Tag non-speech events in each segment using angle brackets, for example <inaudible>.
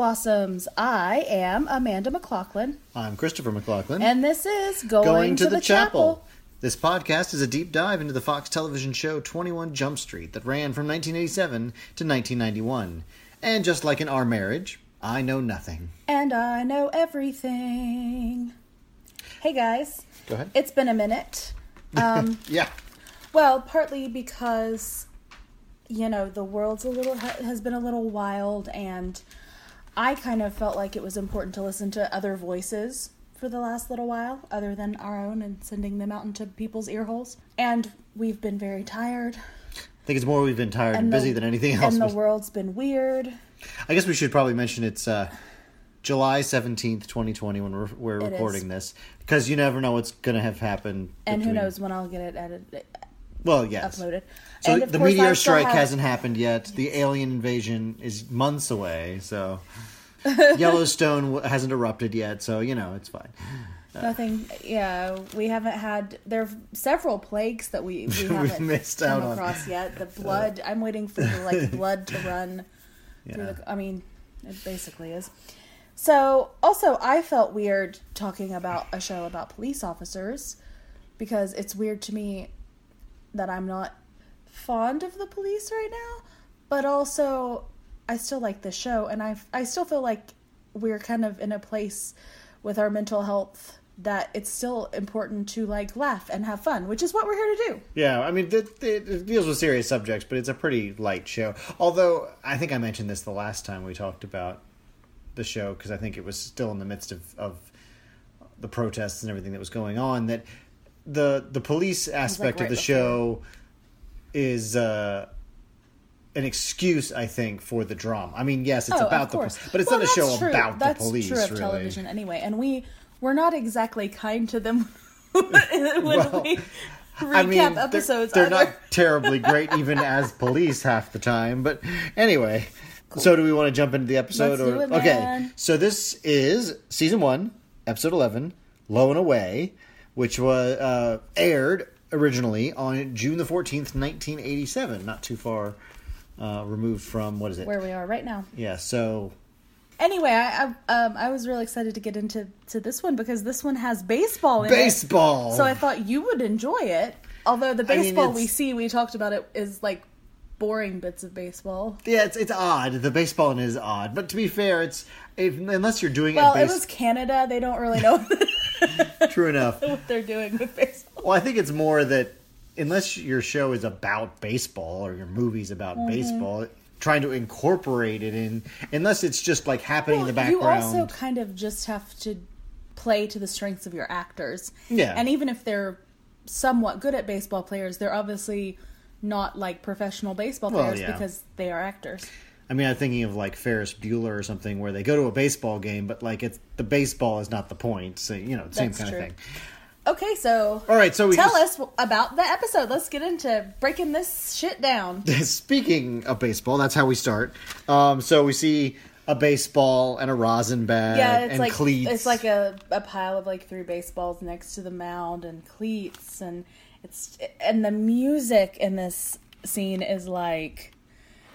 Blossoms. I am Amanda McLaughlin, I'm Christopher McLaughlin. and this is Going, to, the, Chapel. This podcast is a deep dive into the Fox television show 21 Jump Street that ran from 1987 to 1991. And just like in our marriage, I know nothing. And I know everything. Hey guys, Go ahead. it's been a minute. <laughs> Um, Yeah. well, partly because, you know, the world's a little, has been a little wild, and I kind of felt like it was important to listen to other voices for the last little while, other than our own, and sending them out into people's ear holes. And we've been very tired. I think it's more we've been tired and, the- busy than anything else. And the world's been weird. I guess we should probably mention it's uh, July 17th, 2020 when we're, we're recording is. this. Because you never know what's going to have happened. And who knows when I'll get it edited, Well, yes. uploaded. So and the meteor strike have- hasn't happened yet. The alien invasion is months away. So <laughs> Yellowstone hasn't erupted yet. So you know it's fine. Nothing. Yeah, we haven't had. There are several plagues that we, we <laughs> haven't missed come out on. across yet. The <laughs> blood. I'm waiting for the like blood to run through Yeah. the. I mean, it basically is. So also, I felt weird talking about a show about police officers because it's weird to me that I'm not fond of the police right now, but also I still like the show, and I I still feel like we're kind of in a place with our mental health that it's still important to like laugh and have fun, which is what we're here to do. Yeah, I mean it, it, it deals with serious subjects, but it's a pretty light show. Although I think I mentioned this the last time we talked about the show because I think it was still in the midst of, of the protests and everything that was going on. That the the police aspect right of the before. show is uh, an excuse, I think, for the drama. I mean, yes, it's oh, about the, course. poli- but it's Well, not a show that's true. about that's the police. true of really. television anyway, and we we're not exactly kind to them <laughs> when Well, we recap I mean, they're- episodes. They're, not <laughs> terribly great, even as police half the time. But anyway, so do we want to jump into the episode? Let's or it, okay, so this is season one, episode eleven, "Low and Away," which was uh, aired originally on June the fourteenth, nineteen eighty-seven. Not too far uh, removed from what is it? where we are right now. Yeah. So Anyway, I I, um, I was really excited to get into to this one because this one has baseball in it. baseball. So I thought you would enjoy it. Although the I mean, baseball we see, we talked about it, is like boring bits of baseball. yeah, it's it's odd. The baseball in it is odd, but to be fair, it's if, unless you're doing Well, it. it Base- was Canada. They don't really know <laughs> true enough. <laughs> what they're doing with baseball. Well, I think it's more that unless your show is about baseball or your movie's about Mm-hmm. baseball, trying to incorporate it in, unless it's just like happening in the background. you also kind of just have to play to the strengths of your actors. Yeah. And even if they're somewhat good at baseball players, they're obviously not like professional baseball Well, players yeah. because they are actors. I mean, I'm thinking of like Ferris Bueller or something where they go to a baseball game, but like it's the baseball is not the point. So you know, same That's kind true. of thing. Okay, so All right, so we tell just- us about the episode. Let's get into breaking this shit down. <laughs> Speaking of baseball, that's how we start. Um, so we see a baseball and a rosin bag Yeah, it's and like cleats. it's like a, a pile of like three baseballs next to the mound and cleats and it's and the music in this scene is like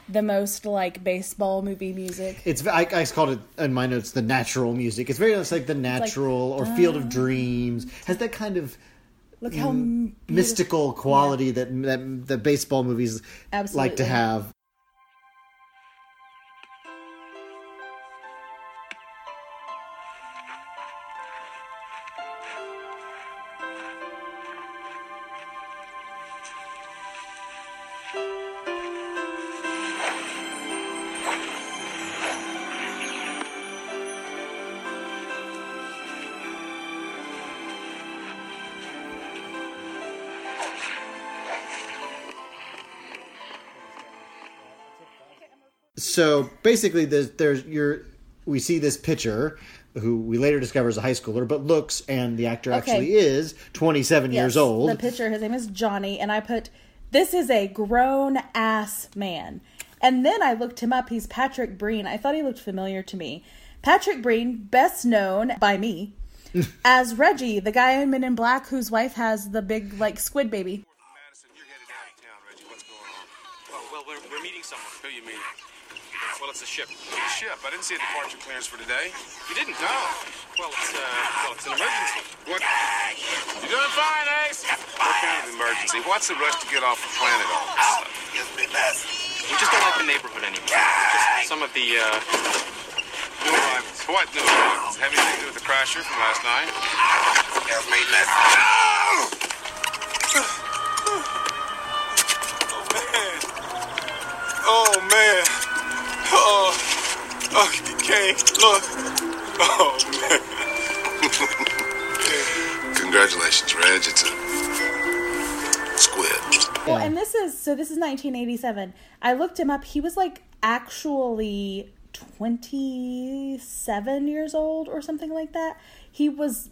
the most like baseball movie music. It's I, I called it in my notes the natural music. It's very much like the natural or uh, Field of Dreams has that kind of Look how m- mystical quality that that the baseball movies like to have. So basically, there's there's your we see this pitcher who we later discover is a high schooler, but looks and the actor Okay. actually is 27 years old. The pitcher, his name is Johnny, and I put this is a grown ass man. And then I looked him up. He's Patrick Breen. I thought he looked familiar to me. Patrick Breen, best known by me <laughs> as Reggie, the guy in Men in Black whose wife has the big like squid baby. Madison, you're headed out of town, Reggie. What's going on? Oh, well, we're, we're meeting someone. Who you meeting? Well, it's a ship. The ship. I didn't see a departure clearance for today. You didn't know? Well, it's, uh, well, it's an emergency. What? You're doing fine, Ace? What kind of emergency? What's the rush to get off the planet all of a sudden? We just don't like the neighborhood anymore. Just some of the, uh, New arrivals. What new arrivals? Have anything to do with the crasher from last night? Oh man. Oh, oh, oh Kane, look. Oh man. Congratulations, Reg. It's a squid. Well, and this is so. This is 1987. I looked him up. He was like actually 27 years old or something like that. He was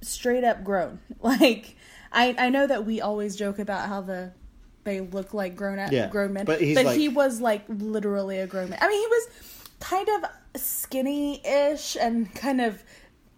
straight up grown. <laughs> Like I I know that we always joke about how the they look like grown up Yeah, grown men, but he's like- he was like literally a grown man. I mean, he was kind of skinny-ish and kind of.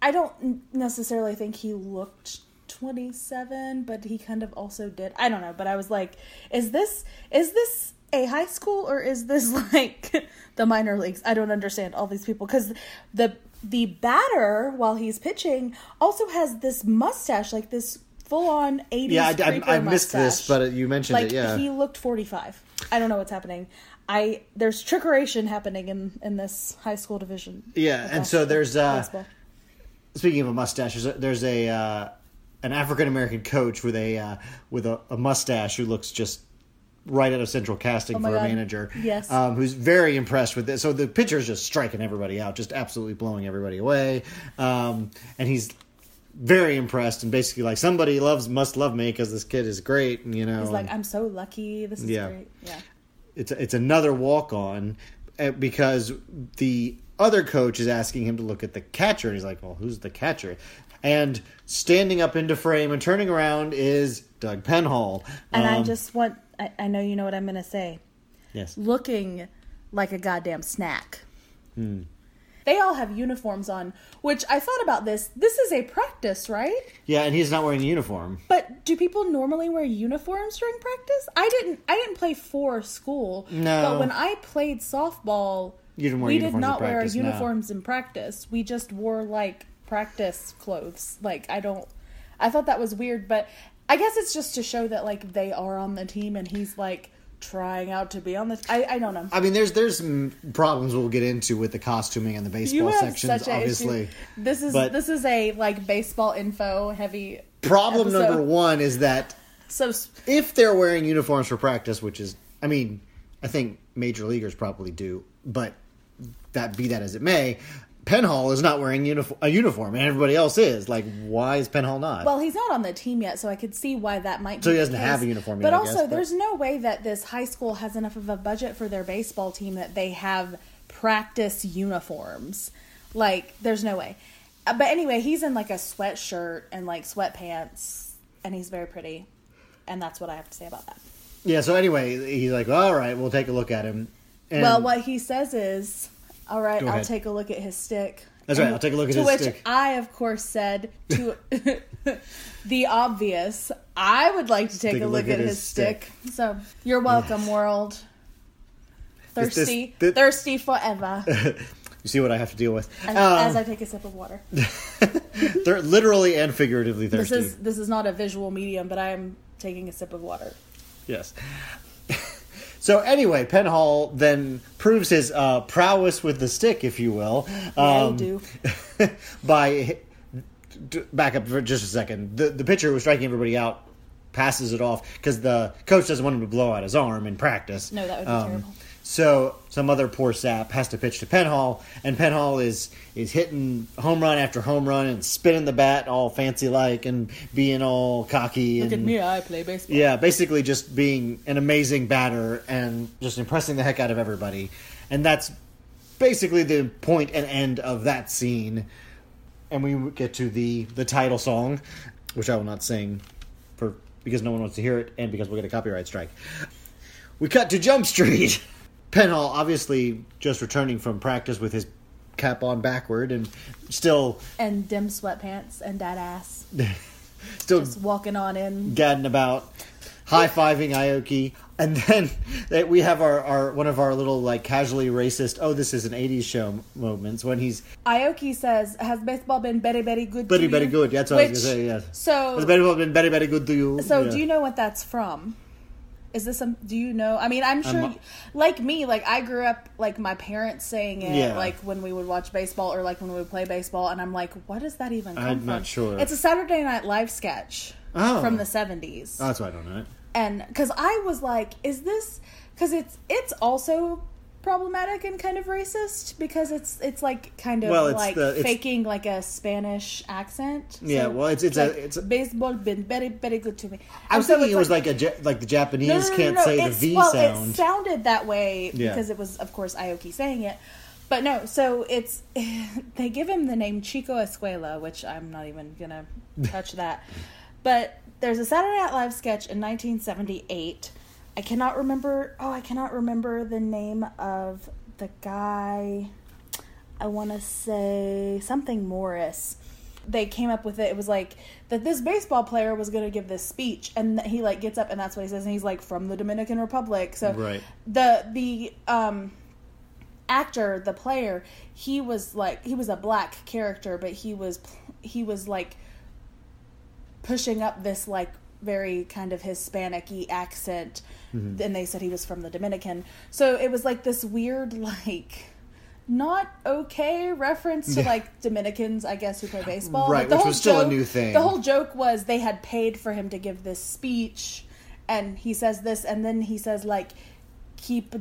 I don't necessarily think he looked 27, but he kind of also did. I don't know, but I was like, is this is this a high school or is this <laughs> like the minor leagues? I don't understand all these people cuz the the batter while he's pitching also has this mustache like this full on 80s Yeah, I, I, I missed this, but you mentioned like it. Yeah, he looked 45. I don't know what's happening. I there's trickeration happening in in this high school division. Yeah, and so there's, uh. Speaking of a mustache, there's a, there's a uh, an African American coach with a uh, with a, a mustache who looks just right out of central casting Oh for a manager. Yes. um, who's very impressed with this. So the pitcher's just striking everybody out, just absolutely blowing everybody away, um, and he's very impressed and basically like somebody loves must love me because this kid is great. And, you know, He's like, I'm so lucky. This is Yeah. great. Yeah. it's it's another walk on because the other coach is asking him to look at the catcher and he's like well who's the catcher and standing up into frame and turning around is doug penhall And I Um, just want, I, I know you know what I'm to say. yes Looking like a goddamn snack. Hmm. They all have uniforms on, which I thought about this. This is a practice, right? yeah and he's not wearing a uniform But do people normally wear uniforms during practice? I didn't. I didn't play for school. No. But when I played softball, You didn't wear we did not wear practice, no. uniforms in practice. We just wore like practice clothes. Like I don't. I thought that was weird, but I guess it's just to show that like they are on the team, and he's like trying out to be on the. I I don't know. i mean there's there's problems we'll get into with the costuming and the baseball sections obviously issue. This is but- this is a like baseball info heavy problem episode. number one is that So if they're wearing uniforms for practice, which is, I mean, I think major leaguers probably do, but that be that as it may, Penhall is not wearing uniform, a uniform, and everybody else is. Like, why is Penhall not? Well, he's not on the team yet, so I could see why that might. So be he doesn't have a uniform But yet, also, guess, but- there's no way that this high school has enough of a budget for their baseball team that they have practice uniforms. Like, there's no way. Uh, But anyway, he's in like a sweatshirt and like sweatpants, and he's very pretty, and that's what I have to say about that. yeah. So anyway, he's like, all right, we'll take a look at him. And well, what he says is, "All right, I'll take a look at his stick." That's right, I'll take a look at to his which stick. I, of course, said to <laughs> the obvious. I would like to take, a look, at, his, stick. So you're welcome, world. This- this- Thirsty, thirsty forever. <laughs> you see what I have to deal with. As, Um, as I take a sip of water. <laughs> they're literally and figuratively This thirsty. is this is not a visual medium, but I am taking a sip of water. Yes. So anyway, Penhall then proves his uh, prowess with the stick, if you will. Yeah, um, you do. <laughs> by back up for just a second. The the pitcher was striking everybody out passes it off because the coach doesn't want him to blow out his arm in practice. No, that would be Um, terrible. So some other poor sap has to pitch to Penhall, and Penhall is is hitting home run after home run and spinning the bat all fancy like and being all cocky. Look at me, I play baseball. yeah, basically just being an amazing batter and just impressing the heck out of everybody. And that's basically the point and end of that scene. And we get to the the title song, which I will not sing for because no one wants to hear it and because we'll get a copyright strike. We cut to Jump Street. <laughs> Penhall obviously just returning from practice with his cap on backward and still And dim sweatpants and that ass. <laughs> still Just walking on in. gadding about. high fiving Ioki, and then <laughs> that we have our, our one of our little like casually racist. Oh, this is an '80s show moments when he's Ioki says, "Has baseball been very, very good? very very you?" good. That's what I was gonna say. Yeah. So, Has baseball been very very good to you? so Yeah. do you know what that's from? Is this some? Do you know? I mean, I'm sure. Like me, like I grew up like my parents saying it, Yeah. like when we would watch baseball or like when we would play baseball, and I'm like, what does that even I'm from? not sure. It's a Saturday Night Live sketch Oh. from the '70s. Oh, that's why I don't know it. and because I was like, is this because it's it's also problematic and kind of racist because it's it's like kind of Well, it's like the- it's- faking like a Spanish accent. Yeah, well, it's- it's a- like, it's a- baseball been very very good to me. I was so thinking it was like, a like the Japanese no, no, no, can't no, say the V well, sound. It sounded that way Yeah. because it was, of course, Ioki saying it. But no, so it's <laughs> they give him the name Chico Escuela, which I'm not even gonna <laughs> touch that. But there's a Saturday Night Live sketch in 1978. I cannot remember. Oh, I cannot remember the name of the guy. I want to say something Morris. They came up with it. It was like that this baseball player was going to give this speech, and he like gets up and that's what he says, and he's like from the Dominican Republic. So Right. the the um actor, the player, he was like he was a black character, but he was he was like pushing up this like very kind of Hispanic-y accent. Mm-hmm. And they said he was from the Dominican. So it was like this weird like not okay reference to like Dominicans, I guess, who play baseball. Right, the which whole was still a joke- new thing. The whole joke was they had paid for him to give this speech, and he says this, and then he says like, "Keep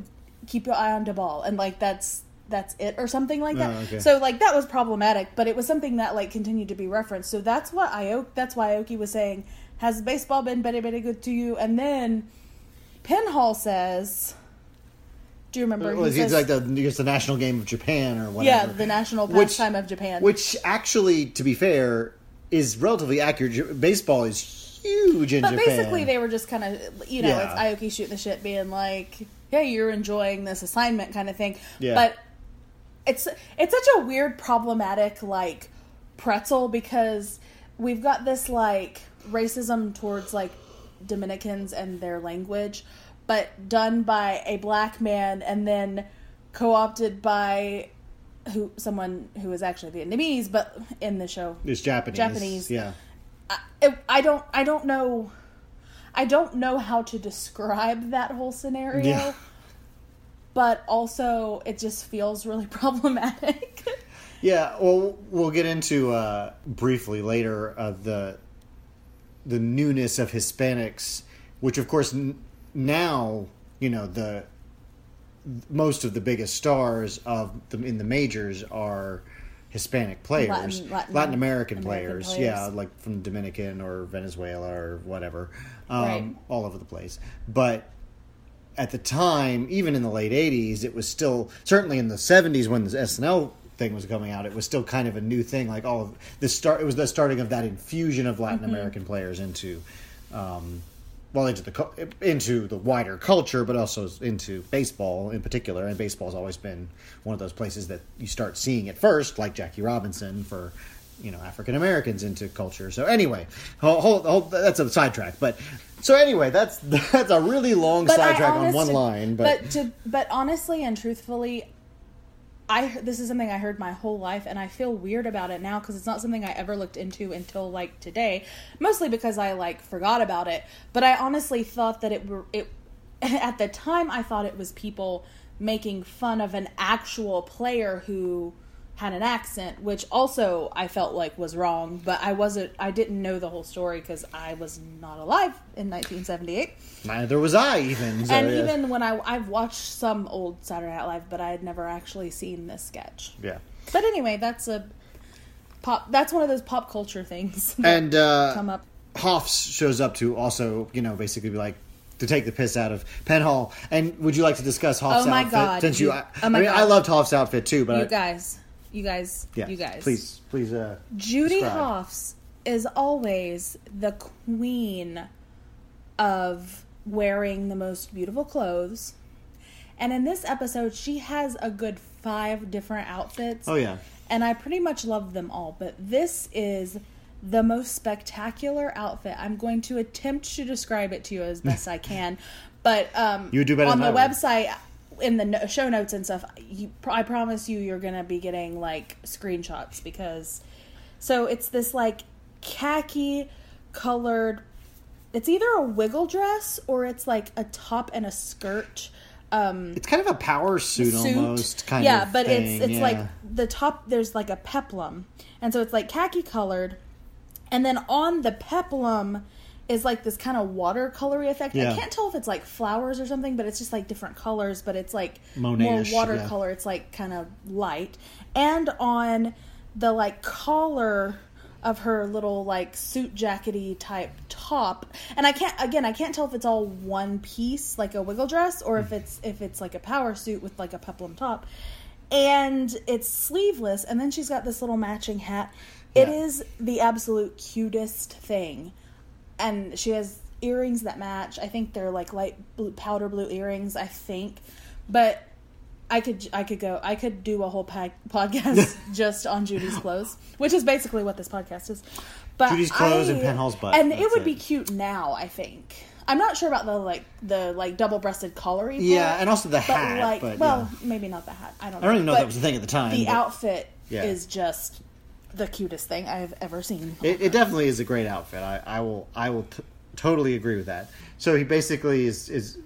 keep your eye on the ball," and like that's that's it or something like that. Oh, okay. So like that was problematic, but it was something that like continued to be referenced. So that's what Ioki. That's why Ioki was saying, "Has baseball been very very good to you?" And then Penhall says. Do you remember? Well, he it's says- like the it's the national game of Japan or whatever. yeah, the national Which- pastime of Japan. Which actually, to be fair, is relatively accurate. Baseball is huge in Japan. But Japan. basically, they were just kind of, you know, Yeah. it's Ioki shooting the shit, being like, "Yeah, you're enjoying this assignment," kind of thing. Yeah. But it's it's such a weird, problematic like pretzel because we've got this like racism towards like Dominicans and their language, but done by a black man and then co-opted by who someone who is actually Vietnamese, but in the show is Japanese. Japanese. Yeah. I, I don't I don't know I don't know how to describe that whole scenario. Yeah. But also it just feels really <laughs> problematic. Yeah, well, we'll get into uh, briefly later uh, the the newness of Hispanics, which of course n- now you know the most of the biggest stars of the, in the majors are Hispanic players, Latin- Latin- American, American players, players. yeah, like from Dominican or Venezuela or whatever, um, Right. all over the place. But at the time, even in the late '80s, it was still certainly in the '70s when the SNL thing was coming out. It was still kind of a new thing. Like all of the start, it was the starting of that infusion of Latin Mm-hmm. American players into, um, well, into the into the wider culture, but also into baseball in particular. And baseball's always been one of those places that you start seeing it first, like Jackie Robinson for. You know, African Americans into culture. So anyway, whole, whole, whole, that's a sidetrack. But so anyway, that's <laughs> that's a really long sidetrack on one line. But, to, but honestly and truthfully, I this is something I heard my whole life, and I feel weird about it now because it's not something I ever looked into until like today. Mostly because I like forgot about it. But I honestly thought that it were it <laughs> at the time. I thought it was people making fun of an actual player who had an accent, which also I felt like was wrong. But I wasn't. I didn't know the whole story because I was not alive in 1978. neither was I even. So, and yeah. even when I I've watched some old Saturday Night Live, but I had never actually seen this sketch. yeah. But anyway, that's a pop. That's one of those pop culture things <laughs> that And uh, come up. Hoffs shows up to also, you know, basically be like to take the piss out of Penhall. And would you like to discuss Hoff's Oh my outfit? God, Since you, you- I, oh I mean, God. I loved Hoff's outfit too, but You I, guys, you guys, yeah, you guys. please, please, uh, Judy describe. Hoffs is always the queen of wearing the most beautiful clothes. And in this episode, she has a good five different outfits. Oh yeah, and I pretty much love them all. But this is the most spectacular outfit. I'm going to attempt to describe it to you as best I <laughs> can, but um, You do better on the I would. In the no- show notes and stuff. You, I promise you, you're gonna be getting like screenshots because so it's this like khaki colored. It's either a wiggle dress or it's like a top and a skirt. Um, It's kind of a power suit, suit. almost kind yeah, of but thing, it's it's yeah. like the top. There's like a peplum, and so it's like khaki colored, and then on the peplum is like this kind of watercolory effect. Yeah. I can't tell if it's like flowers or something, but it's just like different colors. But it's like Monet-ish, more yeah. watercolor. It's like kind of light, and on the like collar of her little like suit jackety type top and i can't again i can't tell if it's all one piece like a wiggle dress or if hmm. it's if it's like a power suit with like a peplum top and it's sleeveless and then she's got this little matching hat It Yeah. is the absolute cutest thing and she has earrings that match i think they're like light blue, powder blue earrings i think but I could I could go I could do a whole pa- podcast <laughs> just on Judy's clothes, which is basically what this podcast is. But Judy's clothes I- and Penhall's butt. and it would it. be cute now. I think I'm not sure about the like the like double breasted collary. Part, Yeah, and also the but hat, like but, well yeah. maybe not the hat. I don't. Know. I don't even know if But that was a thing at the time. The but outfit Yeah. is just the cutest thing I've ever seen. It, it definitely is a great outfit. I, I will I will t- totally agree with that. So he basically is is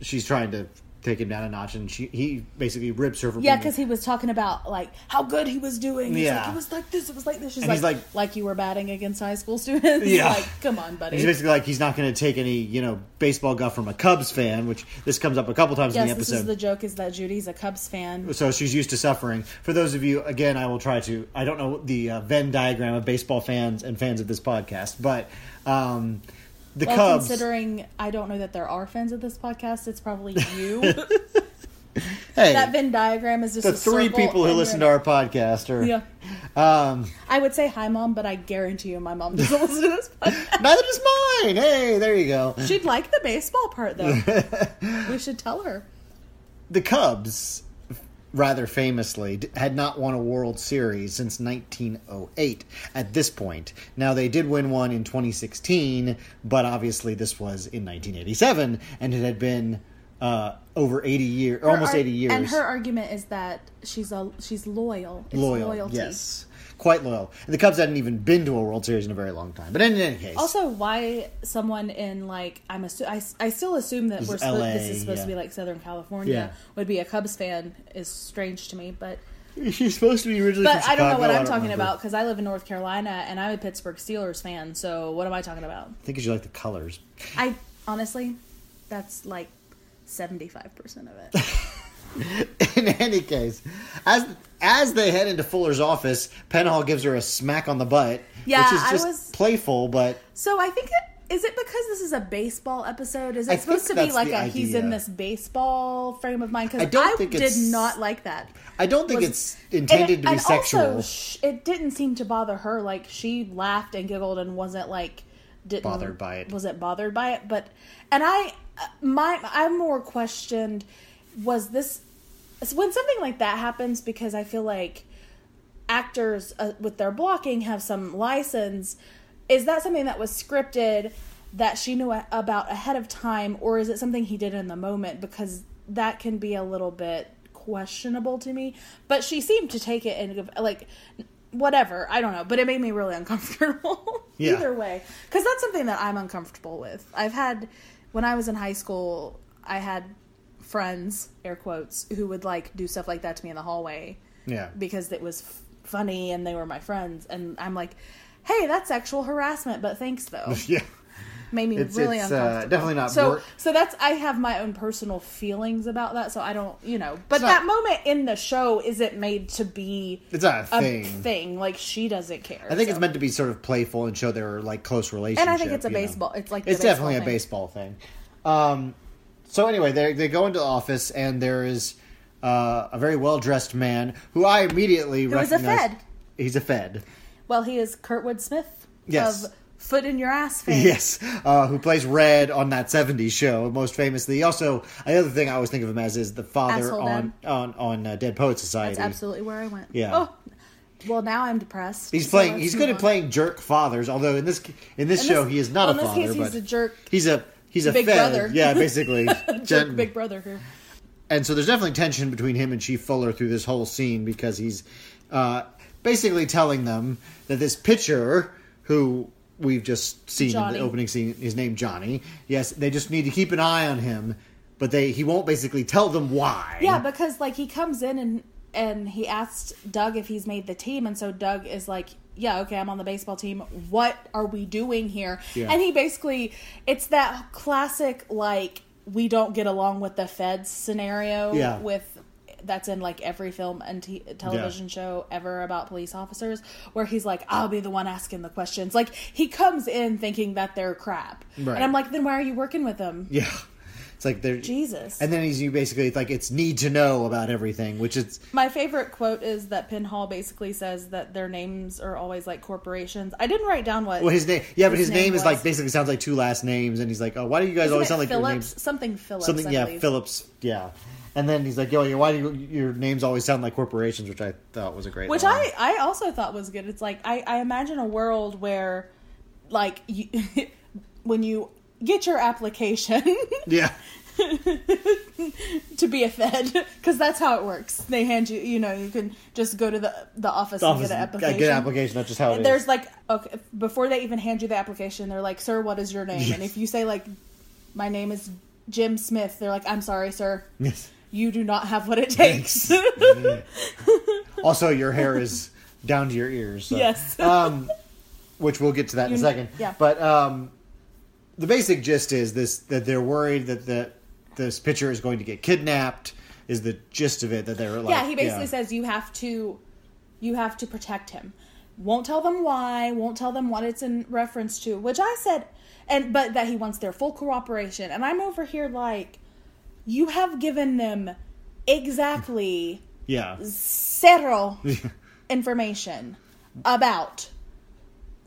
she's trying to take him down a notch, and she he basically rips her for Yeah, because he was talking about like how good he was doing. He's Yeah. like, it was like this. It was like this. She's And like, he's like, like- you were batting against high school students. <laughs> Yeah. like, come on, buddy. He's basically like he's not going to take any you know baseball guff from a Cubs fan, which this comes up a couple times in yes, the this episode. is the joke: is that Judy's a Cubs fan. so she's used to suffering. For those of you, again, I will try to. I don't know the uh, Venn diagram of baseball fans and fans of this podcast, but um, the Well, Cubs. considering I don't know that there are fans of this podcast, it's probably you. <laughs> hey, that Venn diagram is just the a three people who listen to our podcast are. Yeah, Um, I would say hi, mom, but I guarantee you, my mom doesn't <laughs> listen to this podcast. neither does mine. Hey, there you go. She'd like the baseball part, though. <laughs> we should tell her. the Cubs, rather famously, had not won a World Series since 1908 at this point. Now, they did win one in 2016, but obviously this was in 1987, and it had been uh, over 80 years, almost ar- 80 years. And her argument is that she's a she's loyal. It's loyal, loyalty. yes. Quite loyal. And the Cubs hadn't even been to a World Series in a very long time. But in any case, Also, why someone in like I'm assu- I, I still assume that This we're supposed, LA, this is supposed to be like Southern California Yeah. would be a Cubs fan is strange to me, but <laughs> she's supposed to be originally but I don't know what I'm talking remember. about because I live in North Carolina and I'm a Pittsburgh Steelers fan. So what am I talking about? I think you like the colors. I honestly, that's like seventy five percent of it. <laughs> <laughs> in any case, as as they head into Fuller's office, Penhall gives her a smack on the butt, Yeah, which is just was- playful, but So I think it is it because this is a baseball episode? Is I it supposed to be like a he's in this baseball frame of mind? Because I I, think did not like that. I don't think Was- it's intended to be sexual. Also, it didn't seem to bother her. Like she laughed and giggled and wasn't like didn't Bothered by it. Wasn't bothered by it. But and I uh, my I'm more questioned was this when something like that happens because I feel like actors uh, with their blocking have some license. Is that something that was scripted that she knew about ahead of time, or is it something he did in the moment? Because that can be a little bit questionable to me. But she seemed to take it and like whatever. I don't know, but it made me really <laughs> uncomfortable. Yeah. Either way, because that's something that I'm uncomfortable with. I've had when I was in high school, I had friends, air quotes, who would like do stuff like that to me in the hallway yeah, because it was f- funny and they were my friends and i'm like hey that's sexual harassment but thanks though <laughs> yeah. made me It's- really it's, uh, uncomfortable definitely not so work- so that's i have my own personal feelings about that so i don't you know but not- that moment in the show isn't made to be It's not a a thing. thing like she doesn't care I think so. it's meant to be sort of playful and show their like close relationship. and i think it's a you know. baseball it's like It's definitely a baseball thing. Um, so anyway, they they go into the office and there is uh, a very well dressed man who I immediately Who is a. Fed. He's a Fed. well he is kurtwood smith Yes. of foot in your ass fame Yes, uh, who plays Red on that '70s show, most famously. Also, another thing I always think of him as is the father Asshole on on on uh, Dead Poet Society. that's absolutely where i went Yeah. oh Well, now I'm depressed. He's playing. let's He's good at playing jerk fathers. Although in this in this In show this- he is not well, a in this father, case, he's a jerk- He's a he's a big fed. brother. Yeah, <laughs> basically. Jerk Gen- big brother here. and so there's definitely tension between him and Chief Fuller through this whole scene because he's uh, basically telling them that this pitcher who we've just seen in the opening scene is named Johnny. Yes, they just need to keep an eye on him, but they he won't basically tell them why. Yeah, because like he comes in and and he asks Doug if he's made the team, and so Doug is like, "Yeah, okay, I'm on the baseball team. What are we doing here?" Yeah. And he basically, it's that classic like we don't get along with the feds scenario. Yeah. With that's in like every film and t- television show ever about police officers, where he's like, "I'll be the one asking the questions." Like he comes in thinking that they're crap, Right. and I'm like, "Then why are you working with them?" yeah. It's like they're Jesus. And then he's you basically it's like it's need to know about everything, which is My favorite quote is that Penhall basically says that their names are always like corporations. I didn't write down what. well his name. Yeah, but his, His name, name is like basically sounds like two last names, and he's like, oh, why do you guys Isn't always sound like your Phillips? names? Something Phillips. Something, I yeah, believe. Phillips, yeah. And then he's like, "Yo, why do you, your names always sound like corporations?" Which I thought was a great. Which line. I I also thought was good. It's like I I imagine a world where, like, you, <laughs> when you get your application <laughs> yeah, to be a fed, because that's how it works. They hand you, you know, you can just go to the the office, The office, and get an application. get an application. That's just how it is. There's like okay, before they even hand you the application, they're like, "Sir, what is your name?" Yes. And if you say like, "My name is Jim Smith," they're like, "I'm sorry, sir, Yes. you do not have what it takes." Also, your hair is down to your ears. so- yes. Um, which we'll get to that in a You- second. yeah. But um, the basic gist is this: that they're worried that the this pitcher is going to get kidnapped. Is the gist of it that they're like? yeah, he basically says you have to, you have to protect him. Won't tell them why. Won't tell them what it's in reference to. Which I said, and but that he wants their full cooperation. And I'm over here like, you have given them exactly yeah, zero <laughs> information about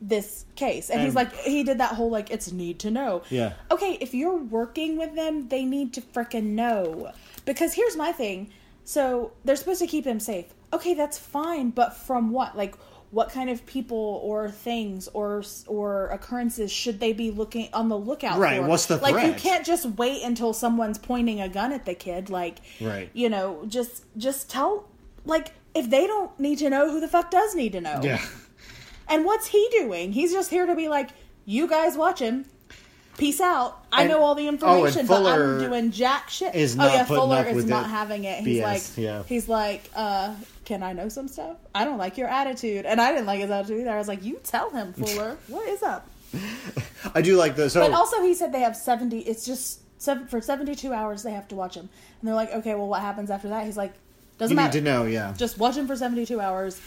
this case. And, he's like, he did that whole like, it's need to know. Yeah. Okay, if you're working with them, they need to frickin' know. Because here's my thing. So they're supposed to keep him safe. Okay, that's fine, but from what? Like, what kind of people or things or or occurrences should they be looking on the lookout Right, for? what's the like? You can't just wait until someone's pointing a gun at the kid. Like, Right. you know, just just tell like if they don't need to know, who the fuck does need to know? yeah. And what's he doing? He's just here to be like, you guys watch him. Peace out. I And- know all the oh, information, but I'm doing jack shit. is oh yeah, putting Fuller up is not having it. He's BS, like, yeah. he's like, uh, can I know some stuff? I don't like your attitude, and I didn't like his attitude either. I was like, you tell him, <laughs> Fuller, what is up? I do like the so. But also, he said they have seventy. It's just seven, for seventy-two hours they have to watch him, and they're like, okay, well, what happens after that? He's like, doesn't you need matter. to know, yeah. Just watch him for seventy-two hours.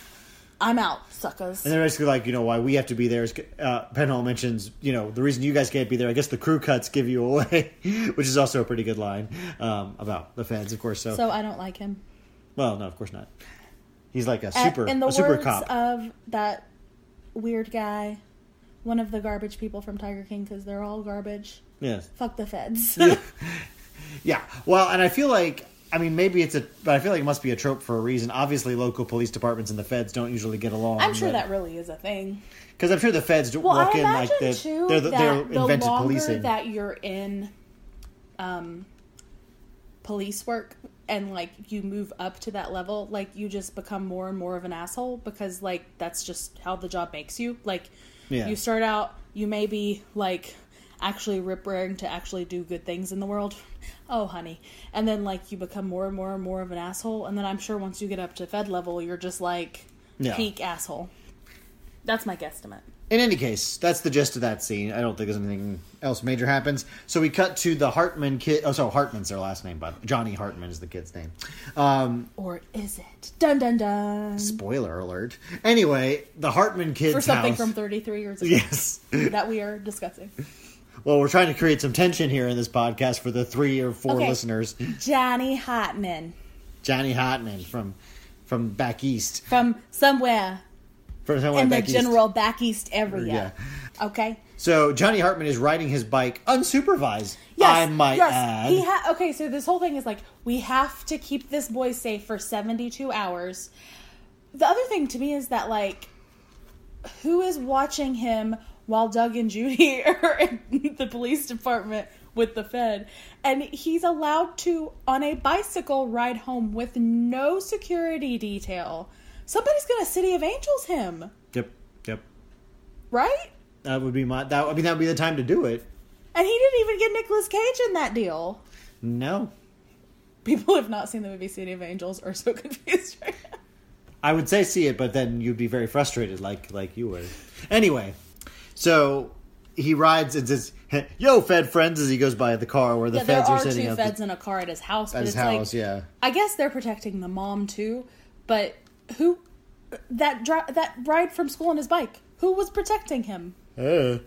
I'm out, suckers. And they're basically like, you know, why we have to be there is, uh, Penhall mentions, you know, the reason you guys can't be there, I guess the crew cuts give you away, <laughs> which is also a pretty good line um, about the fans, of course. So, so I don't like him. well, no, of course not. He's like a At- super, in the a super words cop. of that weird guy, one of the garbage people from Tiger King, because they're all garbage. yes. Fuck the feds. <laughs> <laughs> Yeah. Well, and I feel like, I mean, maybe it's a, but I feel like it must be a trope for a reason. Obviously, local police departments and the feds don't usually get along. I'm sure that really is a thing. Because I'm sure the feds Well, walk I in like the, too they're, the, that they're the invented longer policing. that you're in um, police work and like you move up to that level, like you just become more and more of an asshole because like that's just how the job makes you. Like Yeah. you start out, you may be like actually rip raring to actually do good things in the world. <laughs> Oh, honey. And then like you become more and more and more of an asshole, and then I'm sure once you get up to Fed level, you're just like Yeah. peak asshole. That's my guesstimate. In any case, that's the gist of that scene. I don't think there's anything else major happens. So we cut to the Hartman kid. Oh, so Hartman's their last name, but Johnny Hartman is the kid's name. Um, Or is it? Dun dun dun. spoiler alert. Anyway, the Hartman kid's For something house. from 33 years ago <laughs> yes. that we are discussing. Well, we're trying to create some tension here in this podcast for the three or four Okay. listeners. Johnny Hotman Johnny Hartman from from back east. from somewhere From somewhere in the east. general back east area. Yeah. Okay. So Johnny Hartman is riding his bike unsupervised. Yes, I might yes. add. He ha- okay, so this whole thing is like we have to keep this boy safe for 72 hours. the other thing to me is that like who is watching him while Doug and Judy <laughs> are in the police department with the Fed and he's allowed to on a bicycle ride home with no security detail. Somebody's going to City of Angels him, Yep, yep. right? That would be my. That I mean, that would be the time to do it. And he didn't even get Nicolas Cage in that deal. No, People have not seen the movie City of Angels are so <laughs> confused right now. I would say see it, but then you'd be very frustrated, like like you were. Anyway, so he rides and says, "Yo, Fed friends," as he goes by the car where the Yeah, there feds are are sitting two up feds in a car at his house, at but his it's house. like yeah, I guess they're protecting the mom too, but who that dri- that ride from school on his bike? Who was protecting him? Uh.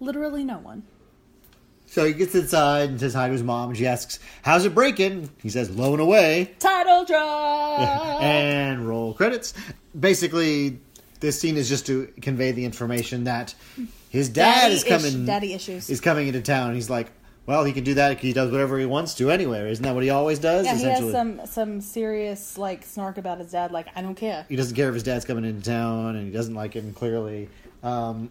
Literally no one. So he gets inside and says hi to his mom. And she asks, "How's it breaking?" He says, "Low and away." Title <laughs> drop. and roll credits. Basically, this scene is just to convey the information that his dad Daddy is ish- coming. daddy issues. is coming into town. He's like, well, he can do that. He does whatever he wants to anyway. Isn't that what he always does? yeah, he has some some serious like snark about his dad. Like I don't care. he doesn't care if his dad's coming into town, and he doesn't like him clearly. Um,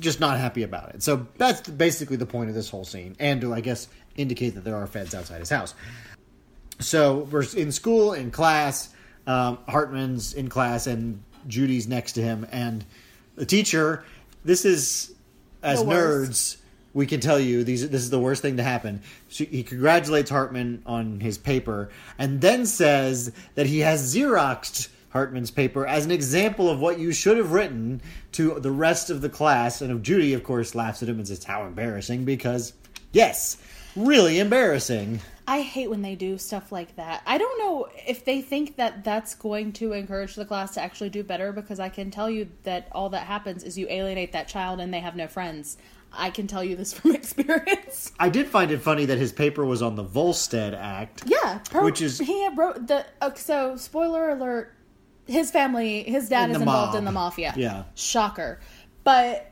just not happy about it. So that's basically the point of this whole scene, and to I guess indicate that there are feds outside his house. So we're in school in class. Um, Hartman's in class, and Judy's next to him, and the teacher. This is as nerds. We can tell you these. This is the worst thing to happen. She, he congratulates Hartman on his paper, and then says that he has xeroxed Hartman's paper as an example of what you should have written to the rest of the class. And of Judy, of course, laughs at him and says, "How embarrassing!" Because yes, really embarrassing. I hate when they do stuff like that. I don't know if they think that that's going to encourage the class to actually do better because I can tell you that all that happens is you alienate that child and they have no friends. I can tell you this <laughs> from experience. I did find it funny that his paper was on the Volstead Act. Yeah, pro- Which is- he wrote the uh, so spoiler alert. His family, his dad is involved mob. in the mafia. Yeah. shocker. But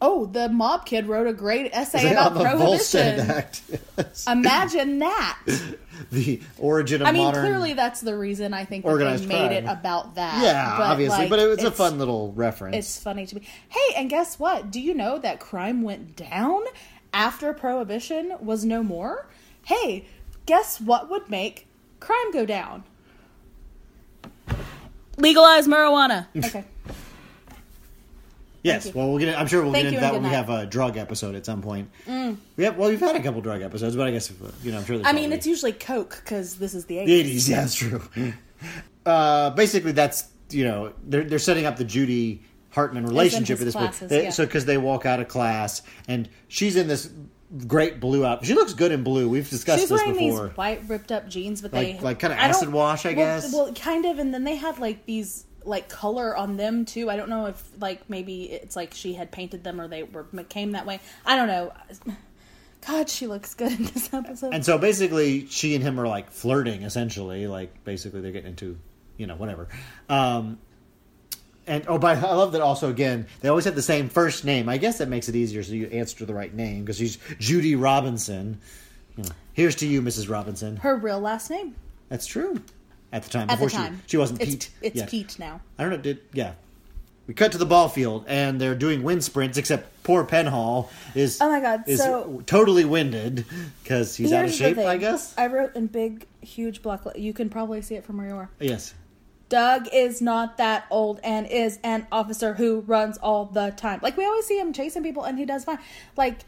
oh, the mob kid wrote a great essay about the prohibition. <laughs> Yes. Imagine that. <laughs> the origin of I mean, modern. clearly that's the reason I think that organized they made it about that. yeah, But, obviously, like, but it, was a fun little reference. It's funny to me. Hey, and guess what? Do you know that crime went down after prohibition was no more? Hey, guess what would make crime go down? Legalize marijuana. <laughs> Okay. Yes, well, we'll get. I'm sure we'll Thank get into that when we have a drug episode at some point. We have. Well, we've had a couple drug episodes, but I guess if, you know, I'm sure. I mean, it's usually Coke because this is the 80s. the 80s. <laughs> Yeah, that's true. uh, basically, that's you know they're they're setting up the Judy Hartman relationship at this classes, point. They- yeah. So because they walk out of class and she's in this great blue outfit. She looks good in blue. We've discussed She's this wearing before. these white ripped up jeans, but Like- they like kinda acid wash, I well, guess? Well, kind of, and then they had like these like color on them too. I don't know if like maybe it's like she had painted them or they were came that way. I don't know. <sighs> God, she looks good in this episode. And so basically, she and him are like flirting, essentially. Like basically, they're getting into, you know, whatever. Um, and oh, but I love that also. Again, they always have the same first name. I guess that makes it easier, so you answer the right name because she's Judy Robinson. Here's to you, Mrs. Robinson. Her real last name That's true. At the time, at before the time she she wasn't it's, Pete. It's yet. Pete now. I don't know. Did yeah. We cut to the ball field and they're doing wind sprints. Except poor Penhall is Oh my God, is so- totally winded because he's out of shape. I guess. I wrote in big, huge block. You can probably see it from where you are. Yes. Doug is not that old and is an officer who runs all the time. Like we always see him chasing people and he does fine. Like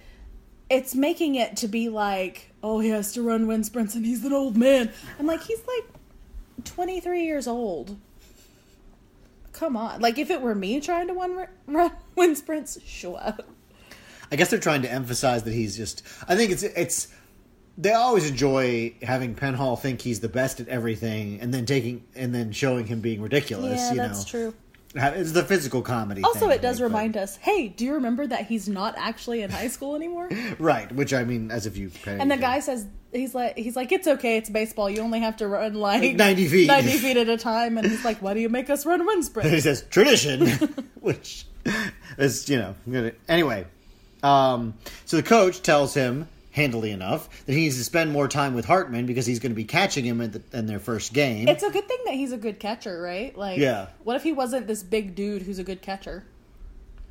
it's making it to be like, oh, he has to run wind sprints and he's an old man. I'm like, he's like 23 years old. Come on. Like if it were me trying to run, run <laughs> wind sprints, sure. I guess they're trying to emphasize that he's just. I think it's it's. They always enjoy having Penhall think he's the best at everything, and then taking and then showing him being ridiculous. Yeah, you that's know. true. It's the physical comedy. Also, thing, it does think, but- remind us, hey, do you remember that he's not actually in high school anymore? <laughs> right? Which I mean, as if you. And the guy says he's like he's like it's okay, it's baseball. You only have to run like 90 feet. ninety feet at a time. And he's like, why do you make us run wind <laughs> he says tradition, <laughs> which is you know gonna- anyway. Um, so the coach tells him handily enough that he needs to spend more time with Hartman because he's going to be catching him in, the, in their first game. It's a good thing that he's a good catcher, right? Like, Yeah. What if he wasn't this big dude who's a good catcher?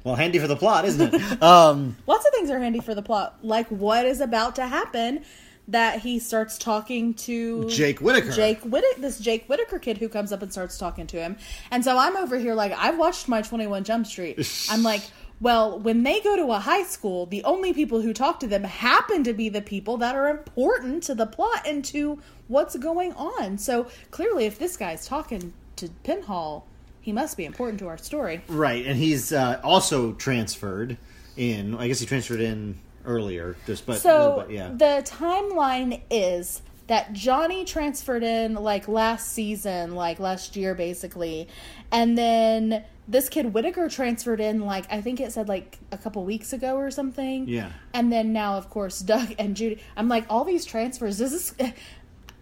well, handy for the plot, isn't it? <laughs> um, Lots of things are handy for the plot, like what is about to happen. That he starts talking to Jake Whittaker. Jake Whittaker, this Jake Whittaker kid who comes up and starts talking to him, and so I'm over here like I've watched my 21 Jump Street. <laughs> I'm like, well, when they go to a high school, the only people who talk to them happen to be the people that are important to the plot and to what's going on. So clearly, if this guy's talking to Penhall, he must be important to our story. right, and he's uh, also transferred in. I guess he transferred in earlier, just but, So but yeah. the timeline is that Johnny transferred in like last season, like last year basically, and then this kid Whitaker transferred in like I think it said like a couple weeks ago or something. Yeah. And then now of course <laughs> Doug and Judy. I'm like all these transfers. Does this? <laughs>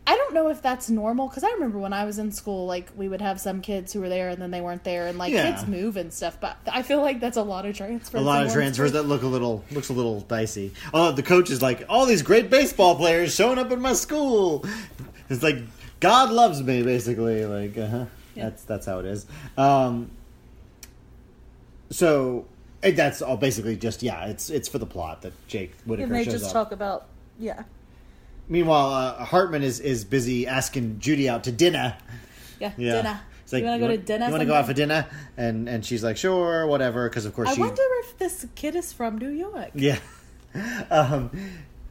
I don't know if that's normal because I remember when I was in school, like we would have some kids who were there and then they weren't there, and like Yeah. kids move and stuff. But I feel like that's a lot of transfers. a lot of transfers that look a little looks a little dicey. Oh, the coach is like, all these great baseball players showing up in my school. It's like God loves me, basically. Like, uh-huh. That's that's how it is. Um, so that's all basically just yeah. It's it's for the plot that Jake Whitaker and they shows just up. talk about yeah. Meanwhile, uh, Hartman is is busy asking Judy out to dinner. Yeah, Yeah. dinner. It's like, you want to go to dinner? You want to go out for dinner? And and she's like, sure, whatever. Because of course I she. wonder if this kid is from New York. Yeah. <laughs> Um,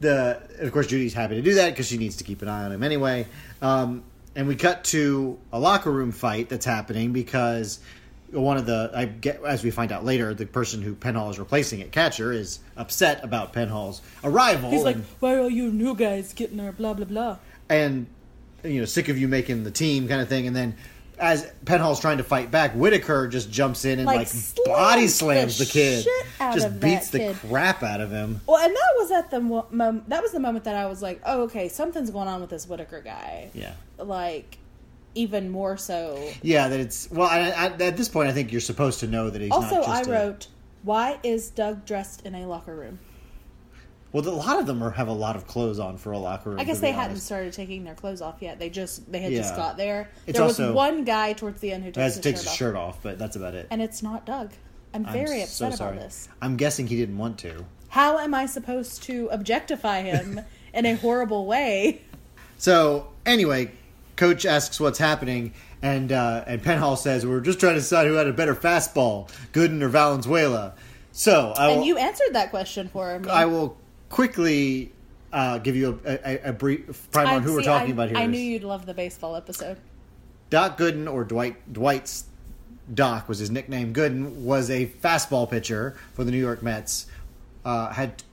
the of course Judy's happy to do that because she needs to keep an eye on him anyway. Um, and we cut to a locker room fight that's happening because one of the I get as we find out later, the person who Penhall is replacing at catcher is upset about Penhall's arrival. He's like, and, "Why are you new guys getting our blah blah blah?" and you know sick of you making the team kind of thing. And then as Penhall's trying to fight back, Whitaker just jumps in and Like, like, slams body slams the, kid, shit out just beats the kid. crap out of him. Well, and that was at the mo- mom- that was the moment that I was like, "Oh, okay, something's going on with this Whitaker guy." Yeah. Like, even more so. Yeah, that it's well. I, I, at this point, I think you're supposed to know that he's Also, not I just a- wrote, "Why is Doug dressed in a locker room?" Well, a lot of them are, have a lot of clothes on for a locker room. I guess they hadn't started taking their clothes off yet. They just they had Yeah. just got there. It's there also- was one guy towards the end who takes, his, take shirt his off, shirt off, but that's about it. and it's not Doug. I'm I'm very so upset sorry. about this. I'm guessing he didn't want to. How am I supposed to objectify him in a horrible way? So anyway, coach asks what's happening, and uh, and Penhall says we're just trying to decide who had a better fastball, Gooden or Valenzuela. So I will, And you answered that question for me. I will quickly uh, give you a, a, a brief primer on who we're talking I, about here. I knew you'd love the baseball episode. Doc Gooden, or Dwight Dwight's Doc was his nickname. Gooden was a fastball pitcher for the New York Mets. Uh, had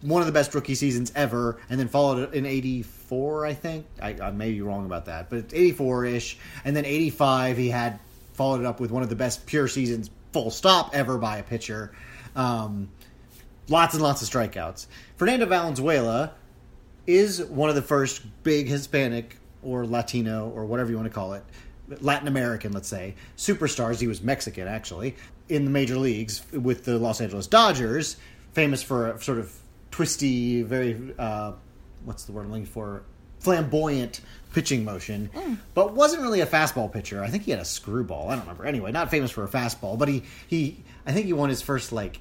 one of the best rookie seasons ever, and then followed it in '84, I think. I, I may be wrong about that, but '84 ish, and then '85 he had followed it up with one of the best pure seasons, full stop, ever by a pitcher. Um, lots and lots of strikeouts. Fernando Valenzuela is one of the first big Hispanic or Latino or whatever you want to call it, Latin American, let's say, superstars. He was Mexican, actually, in the major leagues with the Los Angeles Dodgers, famous for a sort of twisty, very, uh, what's the word I'm looking for? Flamboyant pitching motion, but wasn't really a fastball pitcher. I think he had a screwball. I don't remember. Anyway, not famous for a fastball, but he, he I think he won his first, like,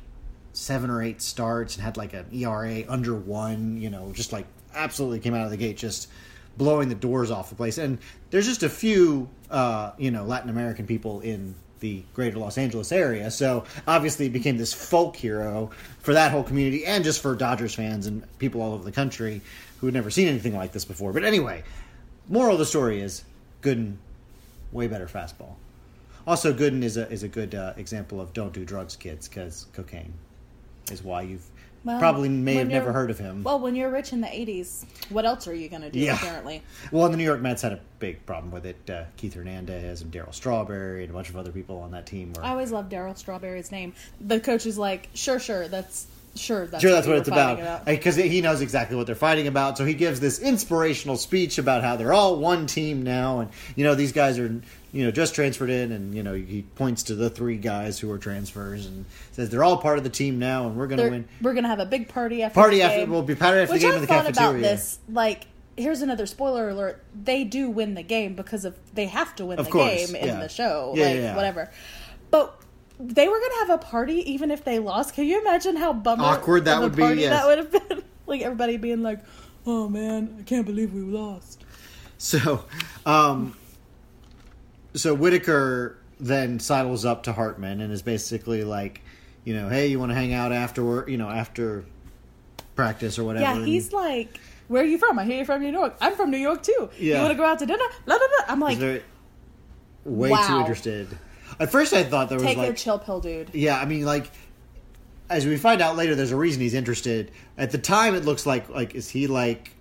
seven or eight starts and had like an ERA under one, you know, just like absolutely came out of the gate just blowing the doors off the place. And there's just a few, uh, you know, Latin American people in the greater Los Angeles area. So obviously it became this folk hero for that whole community and just for Dodgers fans and people all over the country who had never seen anything like this before. But anyway, moral of the story is Gooden, way better fastball. Also, Gooden is a is a good uh, example of don't do drugs, kids, because cocaine is why you've Well, probably may have never heard of him. Well, when you're rich in the 80s, what else are you going to do, Yeah. apparently? <laughs> Well, the New York Mets had a big problem with it. Uh, Keith Hernandez and Darryl Strawberry and a bunch of other people on that team were. I always loved Darryl Strawberry's name. The coach is like, sure, sure, that's sure that's sure that's we what it's about because he knows exactly what they're fighting about so he gives this inspirational speech about how they're all one team now and you know these guys are you know just transferred in and you know he points to the three guys who are transfers and says they're all part of the team now and we're going to They're- win We're gonna have a big party after party the after game. we'll be party after Which the game I in the thought cafeteria about this. Like, here's another spoiler alert: they do win the game because of they have to win Of the course, game in the show, Yeah, like yeah, yeah. whatever. But they were gonna have a party even if they lost. Can you imagine how bummer Awkward that would be, yes. That would have been <laughs> like everybody being like, "Oh man, I can't believe we lost." So, um, so Whitaker then sidles up to Hartman and is basically like, you know, hey, you want to hang out after, you know, after practice or whatever. Yeah, and- he's like, "Where are you from? I hear you're from New York. I'm from New York too. Yeah. You want to go out to dinner?" Blah, blah, blah. I'm like, way too interested. At first, I thought there was "Take like, a chill pill, dude." yeah, I mean, like, as we find out later, there's a reason he's interested. At the time, it looks like, like, is he like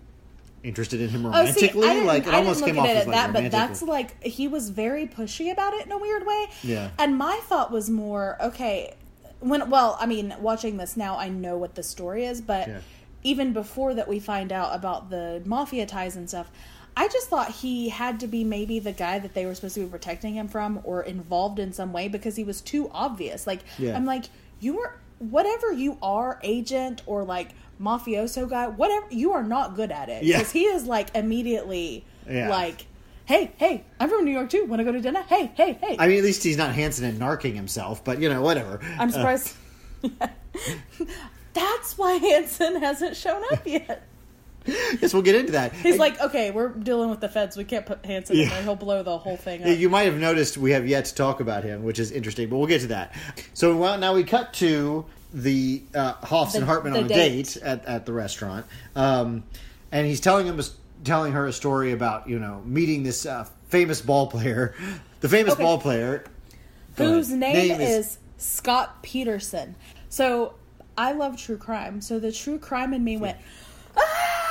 interested in him Oh, romantically? see, I like, it I almost came off as like that, but that's like he was very pushy about it in a weird way. Yeah. And my thought was more okay when. Well, I mean, watching this now, I know what the story is, but Yeah. even before that, we find out about the mafia ties and stuff. I just thought he had to be maybe the guy that they were supposed to be protecting him from, or involved in some way because he was too obvious. Like Yeah. I'm like you were whatever you are, agent or like mafioso guy, whatever you are not good at it Yeah. because he is like immediately Yeah. like, "Hey, hey, I'm from New York too. Want to go to dinner? Hey, hey, hey." I mean, at least he's not Hanson and narking himself, but you know, whatever. I'm Uh, surprised. <laughs> That's why Hanson hasn't shown up <laughs> yet. Yes, we'll get into that. He's Uh, like, "Okay, we're dealing with the feds. We can't put Hanson in Yeah. there. He'll blow the whole thing up." You might have noticed we have yet to talk about him, which is interesting, but we'll get to that. So well, now we cut to the uh, Hoffs and The- Hartman the on a date. date at, at the restaurant, um, and he's telling him a telling her a story about you know meeting this uh, famous ball player, <laughs> the famous Okay. ball player whose ahead. name, is, Scott Peterson. So I love true crime. So the true crime in me went, ah!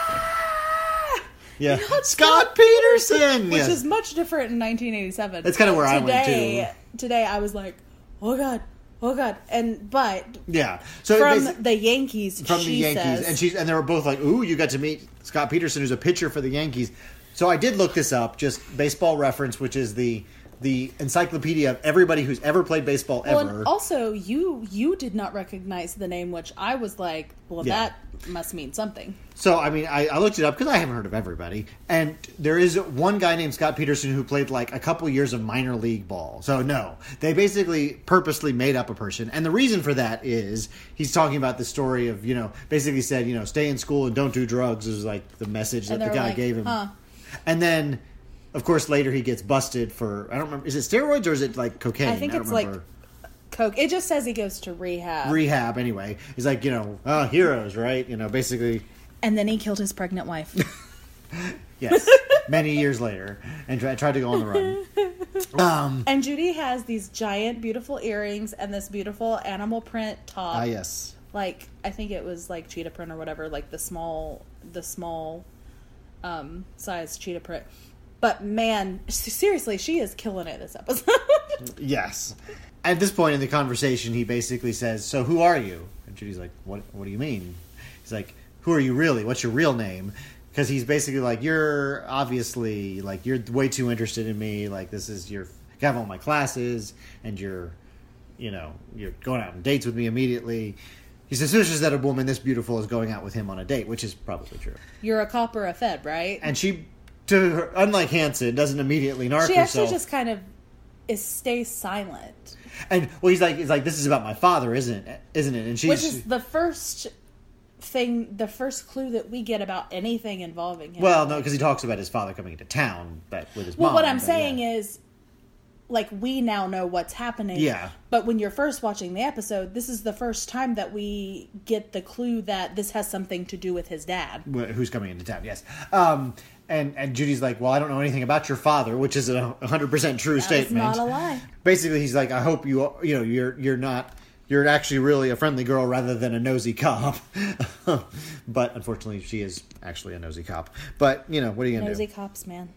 Yeah You know, Scott Peterson, which yes. is much different in 1987. That's kinda where I went, today, Today I was like, oh god, oh god, and but yeah. So from the Yankees, from the Yankees, says, and she's and they were both like, "Ooh, you got to meet Scott Peterson, who's a pitcher for the Yankees." So I did look this up, just baseball reference, which is the the encyclopedia of everybody who's ever played baseball well, ever. and also you you did not recognize the name, which I was like, well, Yeah. that must mean something. so I mean, I, I looked it up because I haven't heard of everybody, and there is one guy named Scott Peterson who played like a couple years of minor league ball. So no, they basically purposely made up a person, and the reason for that is he's talking about the story of you know basically said you know stay in school and don't do drugs is like the message that the guy like, gave him. huh. And then, of course, later he gets busted for I don't remember. Is it steroids or is it like cocaine? I think don't it's like. Coke. It just says he goes to rehab, rehab. Anyway, he's like you know uh, heroes, right? You know, basically and then he killed his pregnant wife. <laughs> yes. many years later, and try, tried to go on the run. <laughs> Um. and Judy has these giant, beautiful earrings and this beautiful animal print top. Ah, yes. Like I think it was like cheetah print or whatever, like the small, the small, um, size cheetah print. But man, seriously, she is killing it this episode. <laughs> Yes. At this point in the conversation, he basically says, "So who are you?" And Judy's like, "What? What do you mean?" He's like, "Who are you really? What's your real name?" Because he's basically like, "You're obviously like you're way too interested in me. Like this is your you have all my classes, and you're, you know, you're going out on dates with me immediately." He's suspicious that a woman this beautiful is going out with him on a date, which is probably true. You're a cop or a fed, right? And she, to her, unlike Hanson, doesn't immediately narc she herself. actually just kind of is stays silent, And well, he's like, he's like, this is about my father, isn't it? Isn't it? And she's which is the first thing, the first clue that we get about anything involving him. well, no, because he talks about his father coming into town, but with his Well, mom. what I'm but saying yeah. is, like, we now know what's happening. Yeah. But when you're first watching the episode, this is the first time that we get the clue that this has something to do with his dad. Wh- who's coming into town? Yes. Um, and and Judy's like, well, I don't know anything about your father, which is a 100 percent true That's statement. not a lie. Basically, he's like, I hope you, you know, you're you're not. You're actually really a friendly girl rather than a nosy cop. <laughs> but unfortunately, she is actually a nosy cop. But, you know, what are you going to do? Nosy cops, man.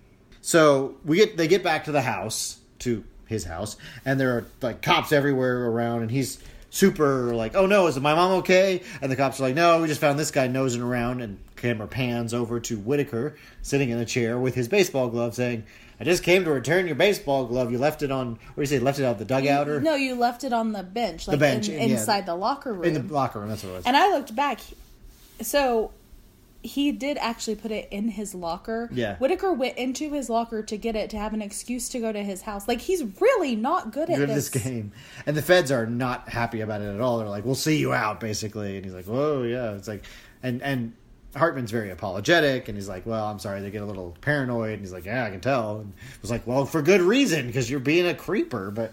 So we get they get back to the house to his house, and there are like cops everywhere around, and he's super like, "Oh no, is my mom okay?" And the cops are like, "No, we just found this guy nosing around." And camera pans over to Whitaker sitting in a chair with his baseball glove, saying, "I just came to return your baseball glove. You left it on. What do you say? Left it out the dugout or No, you left it on the bench, like bench, in, yeah. inside the locker room. in the locker room?" That's what it was. And I looked back. So he did actually put it in his locker. Yeah. Whitaker went into his locker to get it to have an excuse to go to his house. Like he's really not good at good at this. this game. And the feds are not happy about it at all. They're like, "We'll see you out," basically. And he's like, "Whoa, yeah." It's like, and and Hartman's very apologetic, and he's like, "Well, I'm sorry." They get a little paranoid, and he's like, "Yeah, I can tell." And it was like, "Well, for good reason, because you're being a creeper." But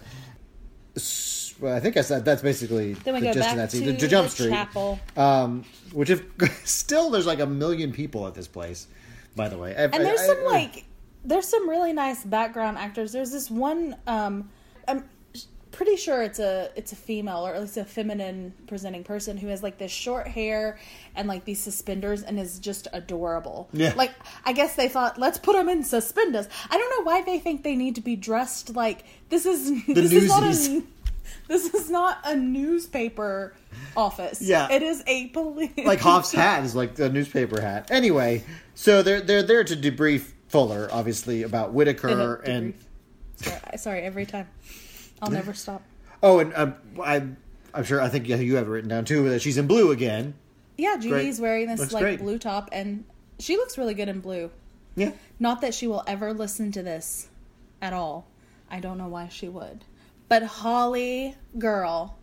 well, I think I said that's basically Then we the go gist back of that scene. to Jump the Street, chapel. um, which if <laughs> still there's like a million people at this place. By the way, And there's some like there's some really nice background actors. There's this one um I'm pretty sure it's a it's a female or at least a feminine presenting person who has like this short hair and like these suspenders and is just adorable. Yeah. Like I guess they thought let's put them in suspenders. I don't know why they think they need to be dressed like this is <laughs> this is not a this is not a newspaper office. Yeah. It is a police like Hoff's <laughs> hat is like a newspaper hat. Anyway, so they're they're there to debrief Fuller, obviously, about Whitaker and sorry, sorry, every time. I'll never stop. oh, and um, I I'm sure I think you have it written down too that she's in blue again. Yeah, Judy's Great. wearing this Looks like great. blue top, and she looks really good in blue. Yeah, Not that she will ever listen to this at all. I don't know why she would. But Holly, girl,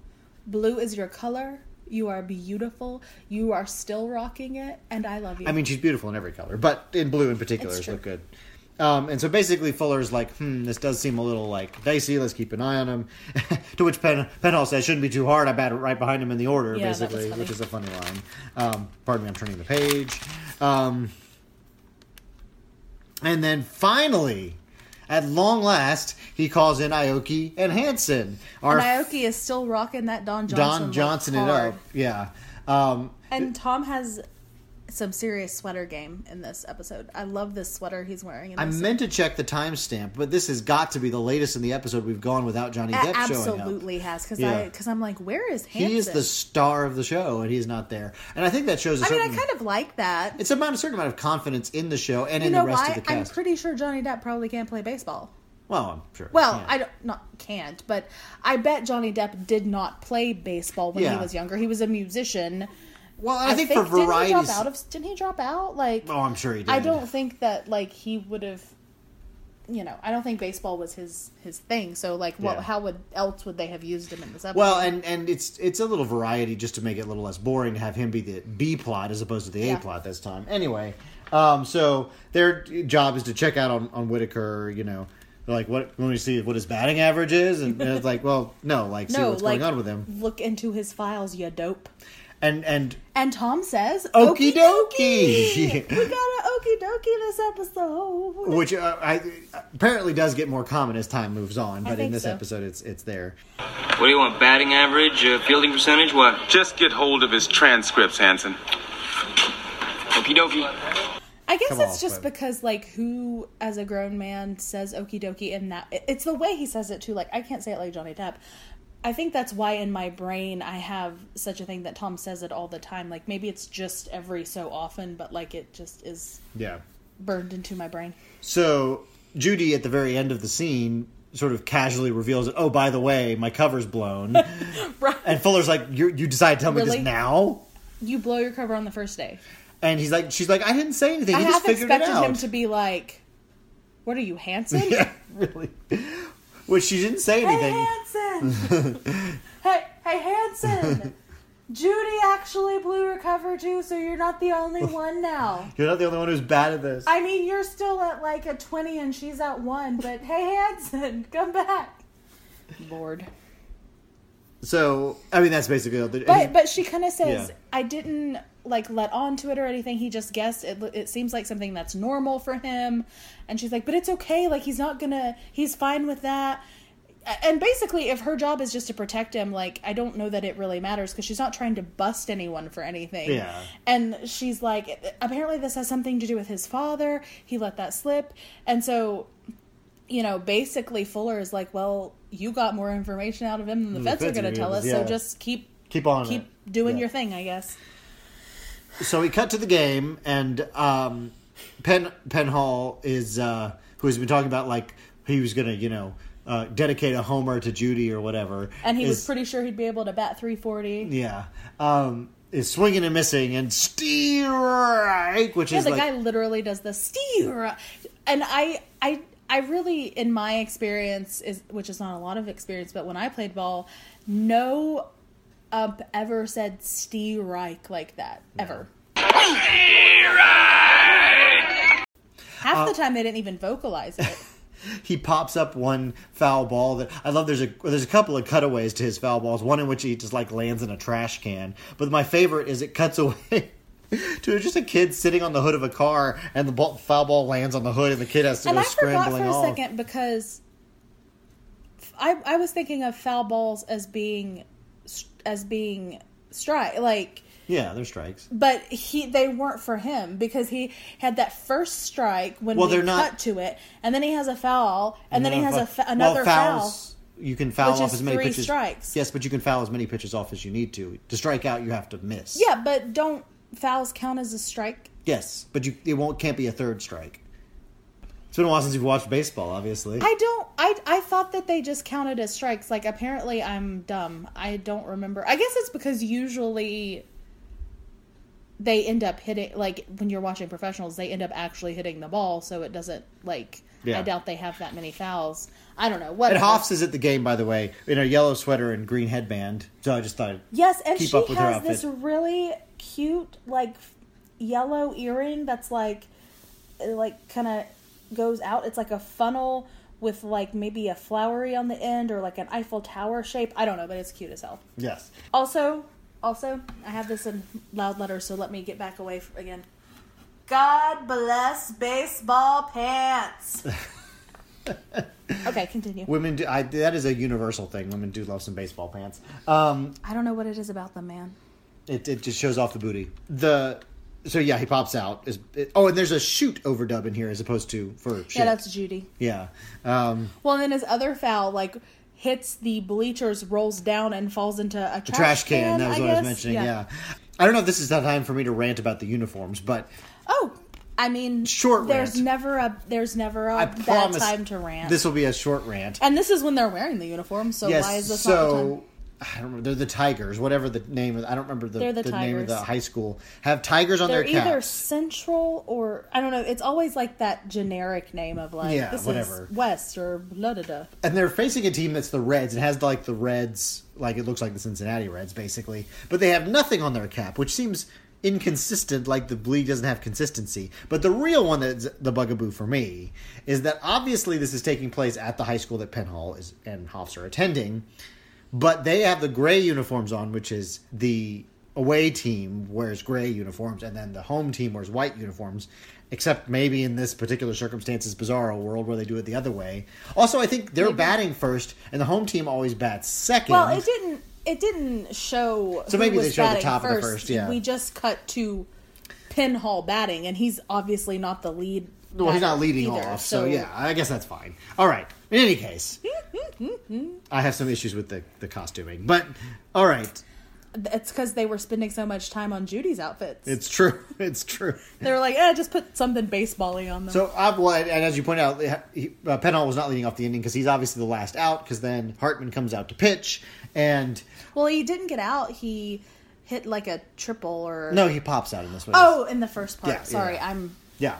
blue is your color. You are beautiful. You are still rocking it, and I love you. I mean she's beautiful in every color, but in blue in particular, It's true. look good. Um, and so basically, Fuller's like, "Hmm, this does seem a little like dicey. Let's keep an eye on him." <laughs> to which Pen- Penhall says, "Shouldn't be too hard. I bat it right behind him in the order." Yeah, basically, which is a funny line. Um, pardon me, I'm turning the page. Um, and then finally, at long last, he calls in Ioki and Hanson. Our and Ioki is still rocking that Don Johnson. Don Johnson it up. Yeah. Um, And Tom has some serious sweater game in this episode. I love this sweater he's wearing. In I meant to check the timestamp, but this has got to be the latest in the episode we've gone without Johnny A- Depp showing up. absolutely has because Yeah. I because I'm like, where is Hanson? He is the star of the show, and he's not there. And I think that shows a I mean. I kind of like that. it's about a certain amount of confidence in the show and You in the rest why? of the cast. I'm pretty sure Johnny Depp probably can't play baseball. well, I'm sure. Well, yeah. I don't not can't, but I bet Johnny Depp did not play baseball when Yeah. he was younger. He was a musician. Well, I, think, for didn't he drop out of? Didn't he drop out? Like, oh, I'm sure he did. I don't think that like he would have. You know, I don't think baseball was his his thing. So, like, what? Yeah. How would else would they have used him in this episode? Well, and and it's it's a little variety just to make it a little less boring to have him be the B plot as opposed to the A plot this time. Anyway, um, so their job is to check out on on Whitaker. You know, they're like what when we see what his batting average is, and, and it's like, well, no, like see <laughs> what's like going on with him, look into his files, you dope. And and And Tom says, Okie "Okie dokie." dokie." <laughs> we got an okie dokie this episode. which uh, I, apparently does get more common as time moves on, but in this so. episode, it's it's there. What do you want? Batting average, uh, fielding percentage, what? Just get hold of his transcripts, Hanson. Okie dokie. I guess Come it's on, just Fred. because like who as a grown man says okie dokie in that it's the way he says it too. Like I can't say it like Johnny Depp. I think that's why in my brain I have such a thing that Tom says it all the time. Like maybe it's just every so often, but like it just is Yeah. burned into my brain. So Judy at the very end of the scene sort of casually reveals that, oh, by the way, my cover's blown. <laughs> Right. and Fuller's like, you you decided to tell me Really? this now? You blow your cover on the first day. And he's like, she's like, I didn't say anything. I He just figured it expected out. him to be like, "What are you, Hanson? <laughs> yeah, really. Which she didn't say anything. Hey, anything. Hanson! <laughs> hey, hey, Hanson! Judy actually blew her cover too, so you're not the only <laughs> one now. You're not the only one who's bad at this. I mean, you're still at like a 20 and she's at 1, but hey, Hanson, <laughs> come back. Lord. so, I mean, that's basically. The, But but she kind of says, Yeah. I didn't like let on to it or anything. He just guessed. It, it seems like something that's normal for him. And she's like, but it's okay. Like, he's not gonna, he's fine with that. And basically, if her job is just to protect him, like, I don't know that it really matters because she's not trying to bust anyone for anything. Yeah. And she's like, apparently, this has something to do with his father. He let that slip. And so you know, basically Fuller is like, well, you got more information out of him than the, The vets are feds are going to tell us. us, So just keep Keep on keep it. doing Yeah. your thing, I guess. So we cut to the game, and um, Penn Penhall is uh, who has been talking about like he was gonna, you know, uh, dedicate a homer to Judy or whatever. And he was pretty sure he'd be able to bat 340. yeah. Um, is swinging and missing and strike, which Yeah, is the like guy literally does the steer, and I, I, I really, in my experience, is which is not a lot of experience, but when I played ball, no ump ever said strike like that ever. Half the uh, time they didn't even vocalize it. <laughs> he pops up one foul ball that I love. There's a there's a couple of cutaways to his foul balls. One in which he just like lands in a trash can. But my favorite is it cuts away <laughs> to just a kid sitting on the hood of a car, and the ball, foul ball lands on the hood, and the kid has to and go I forgot scrambling for a off. second because I I was thinking of foul balls as being as being strike like Yeah, there's strikes. but he they weren't for him because he had that first strike when Well, we they're not- cut to it and then he has a foul and, then he has a fa- Well, another foul You can foul off as many pitches. strikes. Yes, but you can foul as many pitches off as you need to. To strike out, you have to miss. yeah but don't fouls count as a strike Yes, but you it won't can't be a third strike. It's been a while since you've watched baseball, obviously. I don't I I thought that they just counted as strikes like apparently I'm dumb I don't remember I guess it's because usually they end up hitting like when you're watching professionals they end up actually hitting the ball so it doesn't like Yeah. I doubt they have that many fouls I don't know What? and what Hoffs is at the game, by the way, in a yellow sweater and green headband. So I just thought, I'd Yes, and keep she up with her has this really cute, like yellow earring that's like, like kind of goes out. It's like a funnel with like maybe a flowery on the end or like an Eiffel Tower shape. I don't know, but it's cute as hell. yes, Also, also, I have this in loud letters, so let me get back away f- again. God bless baseball pants. <laughs> okay, continue. women. Do, I, that is a universal thing. Women do love some baseball pants. Um, I don't know what it is about them, man. it, it just shows off the booty. The so yeah, he pops out. Is oh, and there's a shoot overdub in here as opposed to for shit. Yeah, that's Judy. yeah. Um, Well, and then his other foul like hits the bleachers, rolls down, and falls into a trash, trash can. that was I what I was guess. mentioning. Yeah. I don't know if this is the time for me to rant about the uniforms, but Oh, I mean, Short There's rant. never a there's never a I bad time to rant. This will be a short rant. and this is when they're wearing the uniform. So yes. why is this the so I don't remember. They're the Tigers, whatever the name of. I don't remember the, They're the name of the high school. Have tigers on their cap. They're their either. Central or I don't know. It's always like that generic name of like Yeah, this whatever. is West or blah da da. and they're facing a team that's the Reds. It has like the Reds, like it looks like the Cincinnati Reds, basically. But they have nothing on their cap, which seems inconsistent. Like the league doesn't have consistency. But the real one that's the bugaboo for me is that obviously this is taking place at the high school that Penhall is and Hoffs are attending. But they have the gray uniforms on, which is the away team wears gray uniforms, and then the home team wears white uniforms. Except maybe in this particular circumstances, bizarro world where they do it the other way. Also, I think they're Maybe. batting first, and the home team always bats second. Well, it didn't. It didn't show. So who maybe was they showed the top of the first, yeah. we just cut to Penhall batting, and he's obviously not the lead. well, he's not leading either, off, so, yeah, I guess that's fine. All right. In any case, I have some issues with the, the costuming, but all right, It's because they were spending so much time on Judy's outfits. it's true. <laughs> It's true. they were like, eh, just put something baseball-y on them. So, uh, well, and as you point out, he, uh, Penhall was not leading off the inning because he's obviously the last out. Because then Hartman comes out to pitch, and well, he didn't get out. He hit like a triple or no, he pops out in this one. Oh, in the first part. Yeah, Sorry, yeah. I'm yeah.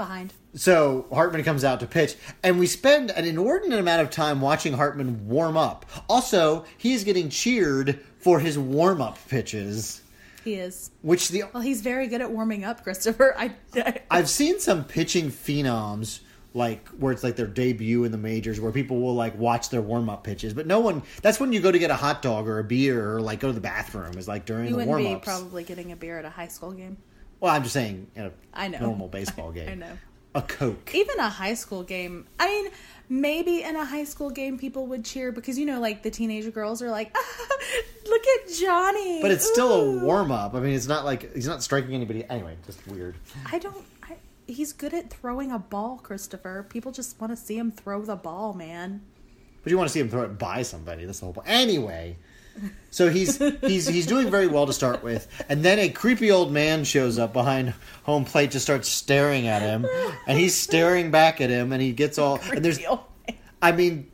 Behind. So Hartman comes out to pitch, and we spend an inordinate amount of time watching Hartman warm up. Also, he's getting cheered for his warm up pitches, He is. which the Well, he's very good at warming up, Christopher. <laughs> I, I've seen some pitching phenoms like where it's like their debut in the majors where people will like watch their warm up pitches, but no one. That's when you go to get a hot dog or a beer or like go to the bathroom. Is like during you the wouldn't warm be ups. probably getting a beer at a high school game. Well, I'm just saying in a I know. normal baseball <laughs> game. I know. a coke. Even a high school game. I mean, maybe in a high school game people would cheer because you know, like the teenager girls are like, ah, <laughs> "Look at Johnny!" But it's still Ooh." a warm up. I mean, it's not like he's not striking anybody. Anyway, just weird. I don't. I, he's good at throwing a ball, Christopher. People just want to see him throw the ball, man. But you want to see him throw it by somebody. That's the whole point. Anyway, so he's he's he's doing very well to start with, and then a creepy old man shows up behind home plate, just starts staring at him, and he's staring back at him, and he gets all and there's Creepy old man. I mean,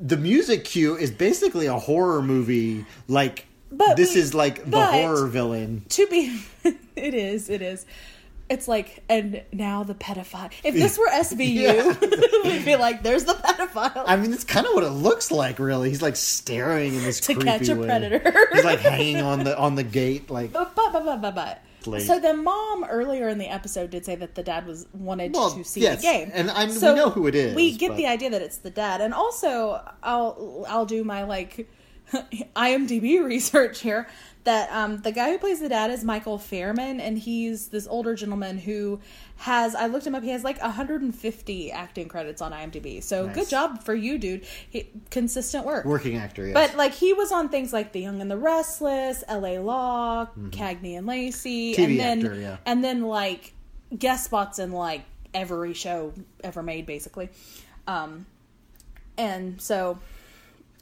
the music cue is basically a horror movie. Like But this we- is like the horror villain. to be <laughs> it is it is it's like and now the pedophile. If this were svu <laughs> <laughs> we'd be like there's the pedophile. I mean, that's kind of what it looks like. Really, he's like staring in this To creepy catch a way. predator. He's like hanging on the on the gate, like but but but but but, so the mom earlier in the episode did say that the dad was wanted Well, to see yes, the game. and I'm- we know who it is, we get but- the idea that it's the dad. And also i'll i'll do my like <laughs> imdb research here that um, the guy who plays the dad is michael fairman and he's this older gentleman who has i looked him up he has like 150 acting credits on imdb so Nice. good job for you dude he, consistent work working actor. Yes. but like he was on things like The Young and the Restless, L.A. Law, Cagney and Lacey, TV and then Mm-hmm. actor, yeah. and then like guest spots in like every show ever made, basically. Um, and so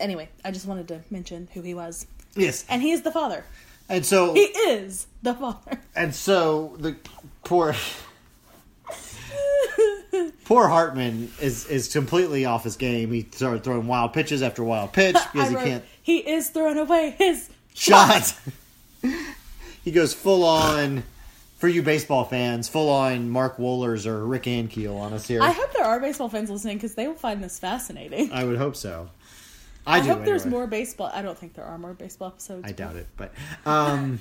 anyway, I just wanted to mention who he was, yes, and he is the father. and so He is the father. and so the poor poor Hartman is is completely off his game. He started throwing wild pitches after wild pitch <laughs> because he wrote, can't He is throwing away his shot. <laughs> he goes full on. For you baseball fans, full on Mark Wohlers or Rick Ankiel on us here. I hope there are baseball fans listening because they will find this fascinating. I would hope so. I, I, hope there's more baseball. I don't think there are more baseball episodes. I doubt it, but um,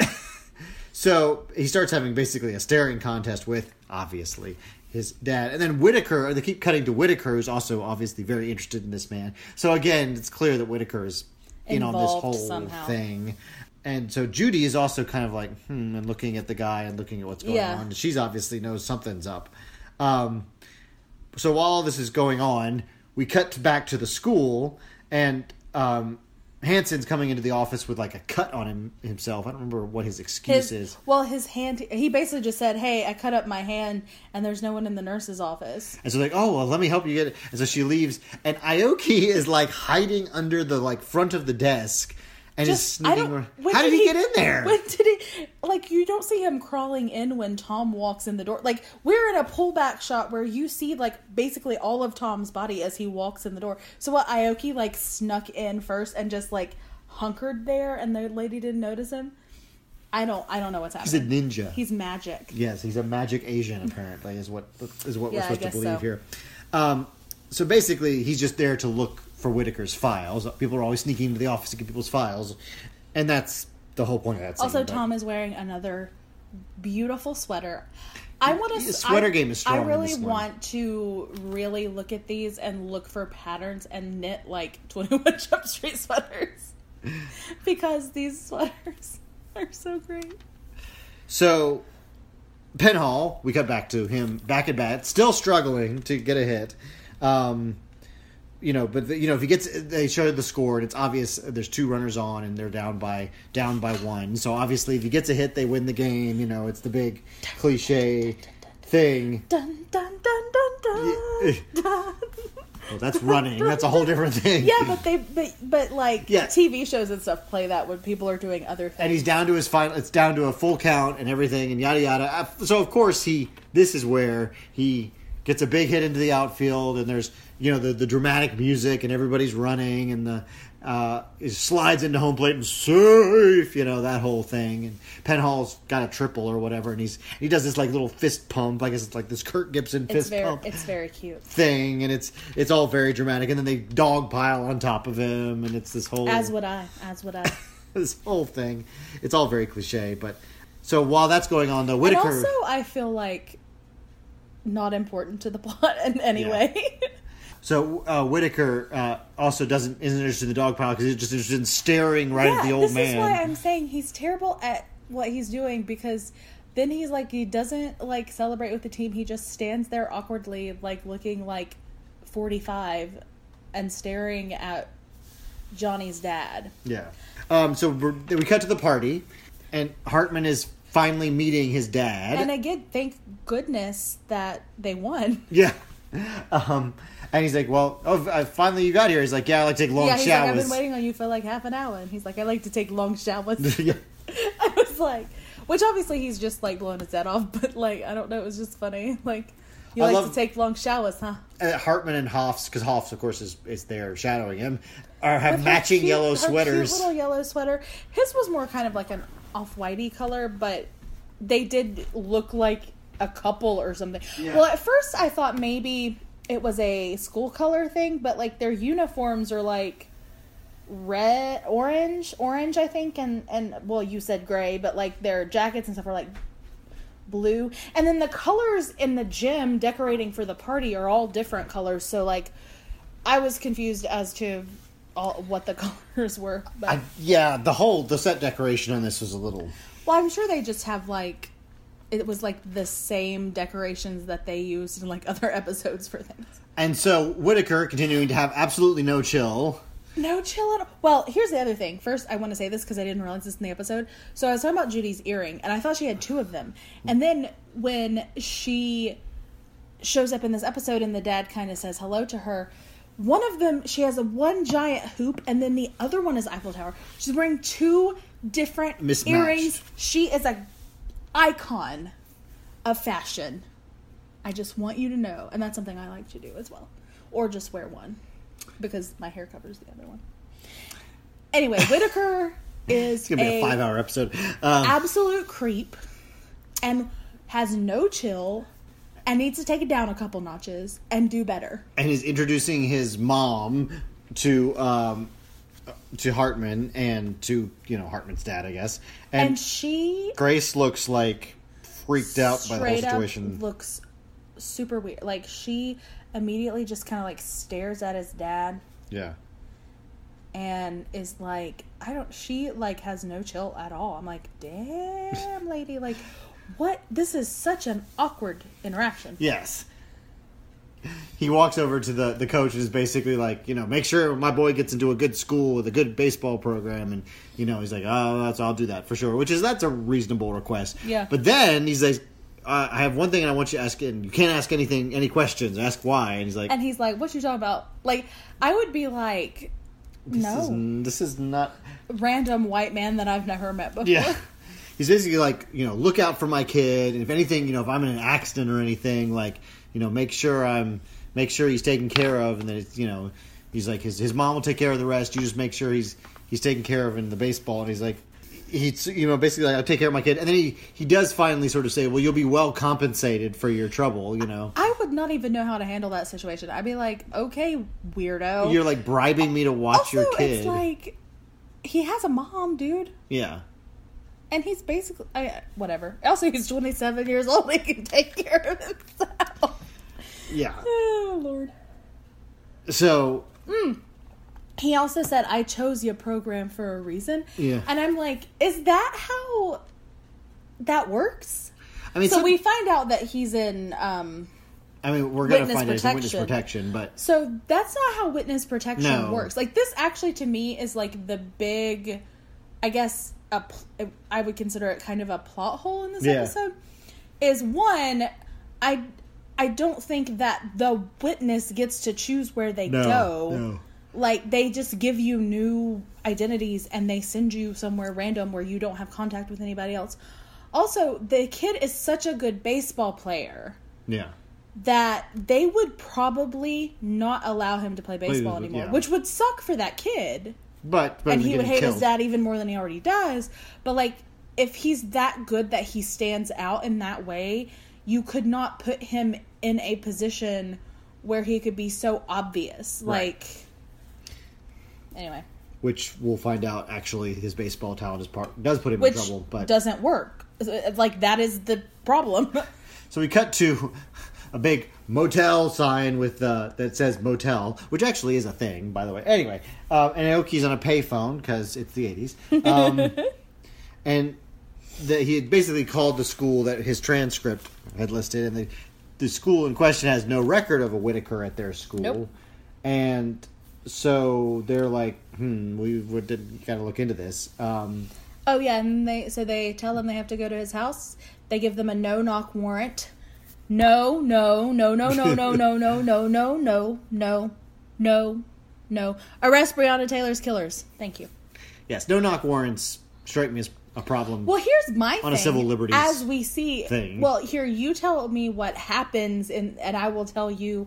<laughs> so he starts having basically a staring contest with obviously his dad, and then Whitaker. They keep cutting to Whitaker, who's also obviously very interested in this man. So again, it's clear that Whitaker is in on this whole somehow. thing. And so Judy is also kind of like, hmm, and looking at the guy and looking at what's going Yeah. on. She's obviously knows something's up. Um, so while all this is going on, we cut back to the school, and um, Hanson's coming into the office with like a cut on him himself. I don't remember what his excuse his is. well his hand he basically just said hey i cut up my hand and there's no one in the nurse's office And so like, oh well, let me help you get it. And so she leaves, and Ioki is like hiding under the like front of the desk, and just i sneaking. don't around. How did he, get in there? when did he like you don't see him crawling in when tom walks in the door like we're in a pullback shot where you see like basically all of tom's body as he walks in the door so what ioki like snuck in first and just like hunkered there and the lady didn't notice him i don't i don't know what's happening. He's a ninja. he's magic Yes, he's a magic Asian. Apparently, is what is what Yeah, we're supposed to believe so. here. Um, so basically, he's just there to look for Whitaker's files. People are always sneaking into the office to get people's files, and that's the whole point of that. Scene, Also, but- Tom is wearing another beautiful sweater. I want to. Sweater game is strong I really want to really look at these and look for patterns and knit like <laughs> Twenty One Jump Street sweaters <laughs> because these sweaters <laughs> are so great. So, Penhall, we cut back to him back at bat, still struggling to get a hit. Um, you know, but the, you know if he gets, they show the score and it's obvious. There's two runners on and they're down by down by one. So obviously, if he gets a hit, they win the game. You know, it's the big cliche thing. Dun dun dun dun dun. <laughs> dun. Well, that's running. That's a whole different thing. Yeah, but they but but like Yeah. TV shows and stuff play that when people are doing other things. and he's down to his final. It's down to a full count and everything, and yada yada. Uh, So of course he. This is where he gets a big hit into the outfield, and there's you know the the dramatic music, and everybody's running, and the uh, he slides into home plate and safe. You know that whole thing, and Penhall's got a triple or whatever, and he's he does this like little fist pump. I guess it's like this Kirk Gibson it's fist very pump it's very cute. thing, and it's it's all very dramatic, and then they dog pile on top of him, and it's this whole As would I. As would I. <laughs> this whole thing. It's all very cliche, but so while that's going on, though, And Whitaker. also, I feel like not important to the <laughs> plot in any Yeah. way. so uh, Whitaker uh, also doesn't isn't interested in the dog pile because he's just interested in staring right at the old this man. is why I'm saying he's terrible at what he's doing because then he's like he doesn't like celebrate with the team. He just stands there awkwardly, like looking like 45 and staring at Johnny's dad. Yeah. Um, so we're, we cut to the party, and Hartman is finally meeting his dad. And again, thank goodness that they won. <laughs> yeah. Um, and he's like, "Well, oh, finally you got here." He's like, "Yeah, I like to take long yeah, he's like, I've been waiting on you for like half an hour, and he's like, I like to take long showers. <laughs> yeah. <laughs> I was like, which obviously he's just like blowing his head off, but like I don't know, it was just funny. Like you I like love- to take long showers, huh? Uh, Hartman and Hoffs, because Hoffs, of course, is is there shadowing him, are have With matching cute- yellow sweaters. Little yellow sweater. His was more kind of like an off whitey color, but they did look like a couple or something. Yeah. Well, at first I thought maybe it was a school color thing, but like their uniforms are like red, orange, orange, I think, and and well, you said gray, but like their jackets and stuff are like blue, and then the colors in the gym decorating for the party are all different colors. So like, I was confused as to all what the <laughs> colors were. But I, yeah, the whole the set decoration on this was a little. well, I'm sure they just have like it was like the same decorations that they used in like <laughs> other episodes for things. And so Whitaker continuing to have absolutely no chill. No chill at all. Well, here's the other thing. First, I want to say this because I didn't realize this in the episode. So I was talking about Judy's earring, and I thought she had two of them. And then when she shows up in this episode, and the dad kind of says hello to her, one of them she has a one giant hoop, and then the other one is Eiffel Tower. She's wearing two different Mismatched. earrings. She is a icon of fashion. I just want you to know, and that's something I like to do as well, or just wear one because my hair covers the other one. Anyway, <laughs> Whitaker is It's gonna be a, a five hour episode. Um, absolute creep and has no chill and needs to take it down a couple notches and do better. and he's introducing his mom to um, to Hartman and to you know Hartman's dad, I guess. And, And, she Grace looks like freaked out by the whole situation. looks super weird. Like she immediately just kind of like stares at his dad yeah. and is like, I don't. She like has no chill at all. I'm like, damn, lady, like, what? This is such an awkward interaction. Yes. He walks over to the, the coach and is basically like, you know, make sure my boy gets into a good school with a good baseball program. And, you know, he's like, oh, that's, I'll do that for sure, which is, that's a reasonable request. Yeah. But then he's like, uh, I have one thing and I want you to ask, and you can't ask anything, any questions, ask why. And he's like, And he's like, "What you talking about?" Like, I would be like, this "No, is, this is not, random white man that I've never met before." Yeah. <laughs> He's basically like, you know, look out for my kid, and if anything, you know, if I'm in an accident or anything, like, you know, make sure I'm, make sure he's taken care of, and then it's, you know, he's like, his his mom will take care of the rest. You just make sure he's he's taken care of in the baseball, and he's like, he's, you know, basically like, I'll take care of my kid, and then he he does finally sort of say, well, you'll be well compensated for your trouble, you know. I would not even know how to handle that situation. I'd be like, "Okay, weirdo." You're like bribing me to watch also, your kid. it's like he has a mom, dude, yeah. And he's basically I, whatever. Also, he's 27 years old. <laughs> He can take care of himself. Yeah. <sighs> Oh Lord. So He also said, "I chose your program for a reason." Yeah. And I'm like, "Is that how that works?" I mean, So some- we find out that he's in. um I mean, we're gonna witness find out witness protection. protection, but So that's not how witness protection No. works. Like this actually to me is like the big I guess a I would consider it kind of a plot hole in this Yeah. episode is one I I don't think that the witness gets to choose where they No, go. no. Like they just give you new identities and they send you somewhere random where you don't have contact with anybody else. Also, the kid is such a good baseball player yeah. that they would probably not allow him to play baseball anymore, yeah. which would suck for that kid. But, but and he would hate killed. his dad even more than he already does. But like, if he's that good that he stands out in that way, you could not put him in a position where he could be so obvious. Right. Like, anyway, which we'll find out actually his baseball talent is part does put him which in trouble. But doesn't work. Like that is the problem. <laughs> so we cut to a big motel sign with uh, that says motel, which actually is a thing, by the way. Anyway, uh, and Ioki's on a payphone because it's the eighties, um, <laughs> and the, he had basically called the school that his transcript had listed, and the the school in question has no record of a Whitaker at their school, Nope. and so they're like, hmm, we would got to look into this. Um, Oh yeah, and they so they tell them they have to go to his house. They give them a no knock warrant. No, no, no, no, no, no, no, no, no, no, no, no, no, no. Arrest Breonna Taylor's killers. Thank you. Yes, no knock warrants strike me as a problem. Well, here's my thing. On a civil liberties as we see. thing. Well, here you tell me what happens, and and I will tell you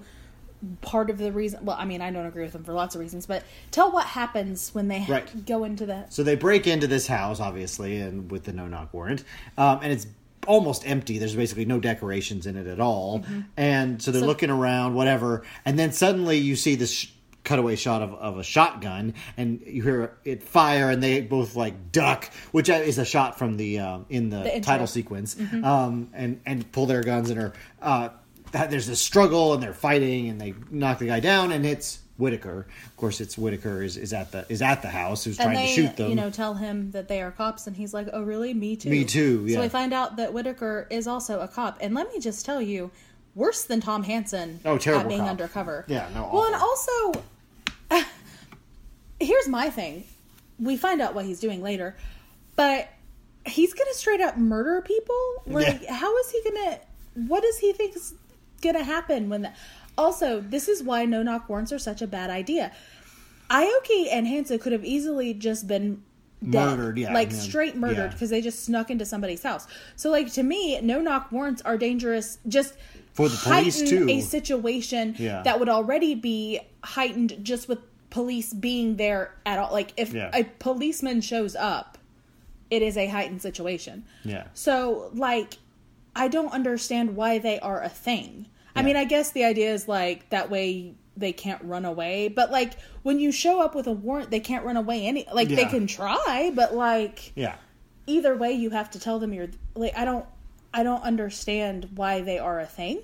part of the reason. Well, I mean, I don't agree with them for lots of reasons, but tell what happens when they Right. go into the. So they break into this house, obviously, and with the no knock warrant, um, and it's almost empty. There's basically no decorations in it at all, and so they're So- looking around, whatever, and then suddenly you see this. Sh- cutaway shot of, of a shotgun and you hear it fire and they both like duck which is a shot from the um, in the, The title sequence um, and and pull their guns and are uh, there's this struggle and they're fighting and they knock the guy down and it's Whitaker of course it's Whitaker is, is at the is at the house who's And trying they, to shoot them you know, tell him that they are cops, and he's like, "Oh, really? Me too." Me too, yeah. So we find out that Whitaker is also a cop, and let me just tell you, worse than Tom Hanson. Oh, terrible at being cop. undercover. Yeah, no, Well, and awful. also, <laughs> here's my thing. We find out what he's doing later, but he's gonna straight up murder people. Like, Yeah. how is he gonna? What does he think is gonna happen when? The, also, this is why no knock warrants are such a bad idea. Ioki and Hanson could have easily just been dead. Murdered, yeah, like yeah, straight murdered yeah. because they just snuck into somebody's house. So, like to me, no knock warrants are dangerous. Just For the police, too. a situation Yeah. that would already be heightened just with police being there at all. Like if Yeah. a policeman shows up, it is a heightened situation. Yeah. So, like, I don't understand why they are a thing. I Yeah. mean, I guess the idea is like that way they can't run away, but like when you show up with a warrant, they can't run away any like they can try, but like yeah either way you have to tell them you're like I don't I don't understand why they are a thing.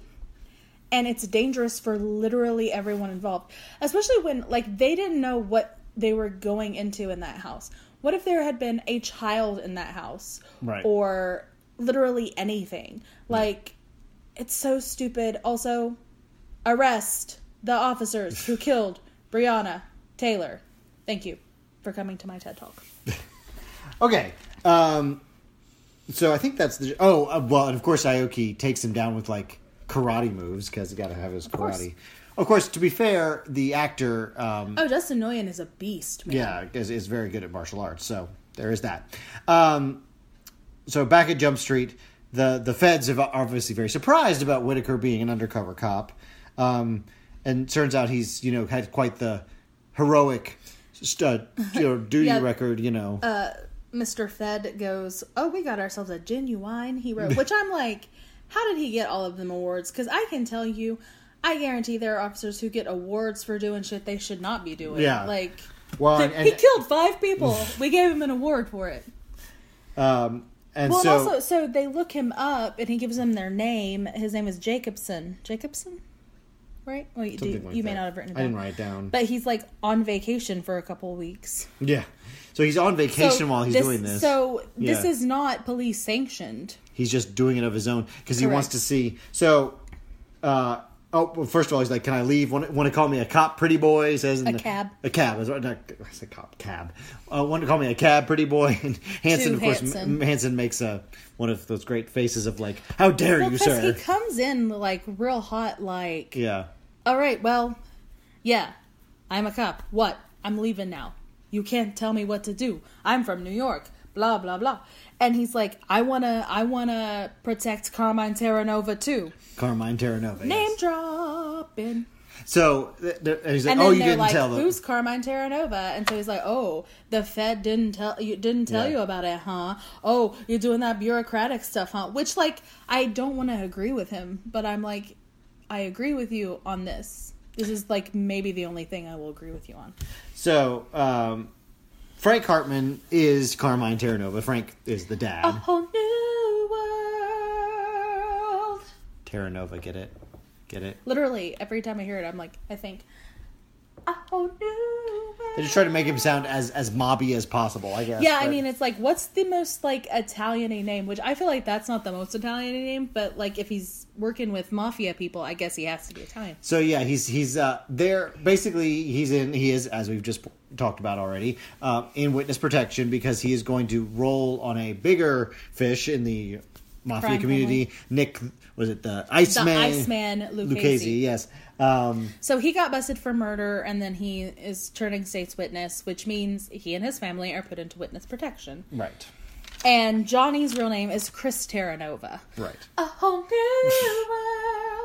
And it's dangerous for literally everyone involved, especially when like they didn't know what they were going into in that house. What if there had been a child in that house Right. or literally anything? Like it's so stupid. Also, arrest the officers who <laughs> killed Breonna Taylor. Thank you for coming to my TED Talk. <laughs> Okay. Um, so I think that's the. Oh, uh, well, and of course, Ioki takes him down with like karate moves because he got to have his course. karate. Of course, to be fair, the actor, um, Oh, Dustin Nguyen is a beast, man. yeah, is, is very good at martial arts. So there is that. Um, so back at Jump Street, the the feds are obviously very surprised about Whitaker being an undercover cop, um, and turns out he's you know had quite the heroic uh, <laughs> duty Yeah. record. You know, Mr. Fed goes, "Oh, we got ourselves a genuine hero," <laughs> which I'm like, how did he get all of them awards? Because I can tell you, I guarantee there are officers who get awards for doing shit they should not be doing. Yeah. like well, and, he killed five people. we gave him an award for it. <laughs> um, and Well, so and also, so they look him up, and he gives them their name. His name is Jacobson. Jacobson, right? Well, you, do, like you may not have written it down. I didn't write it down. But he's like on vacation for a couple of weeks. yeah, so he's on vacation while he's doing this. So this is not police sanctioned. he's just doing it of his own because he wants to see. So, uh, oh, well, first of all, he's like, "Can I leave? Want, want to call me a cop, pretty boy?" Says, in A the- cab. a cab. Is not, I said cop, cab. Uh, want to call me a cab, pretty boy? <laughs> And Hanson, To of course, Hanson. Hanson makes a one of those great faces of like, "How dare Well, you, because he comes in like real hot, like, yeah, all right, well, yeah, I'm a cop. What? I'm leaving now. You can't tell me what to do. I'm from New York. Blah blah blah. And he's like, I wanna, I wanna protect Carmine Terranova too. Carmine Terranova. Name yes. dropping. So th- th- and he's like, And "Oh, you didn't like, tell them." "Who's Carmine Terranova?" And so he's like, "Oh, the Fed didn't tell you didn't tell Yeah. you about it, huh? Oh, you're doing that bureaucratic stuff, huh?" Which, like, I don't want to agree with him, but I'm like, I agree with you on this. This is like maybe the only thing I will agree with you on. So, um, Frank Hartman is Carmine Terranova. Frank is the dad. A whole new world. Terranova, get it? Get it? Literally, every time I hear it, I'm like, I think, a whole new world. They just try to make him sound as as mobby as possible, I guess. Yeah, I mean, it's like, what's the most like Italian name? Which I feel like that's not the most Italian name, but like if he's working with mafia people, I guess he has to be Italian. So yeah, he's he's uh there. Basically, he's in. He is as we've just talked about already uh, in witness protection because he is going to roll on a bigger fish in the mafia Crime community. Nick was it the Iceman? The Iceman Lucchese. Lucchese, yes. Um, So he got busted for murder, and then he is turning state's witness, which means he and his family are put into witness protection. right, And Johnny's real name is Chris Terranova. right. A whole new <laughs> world,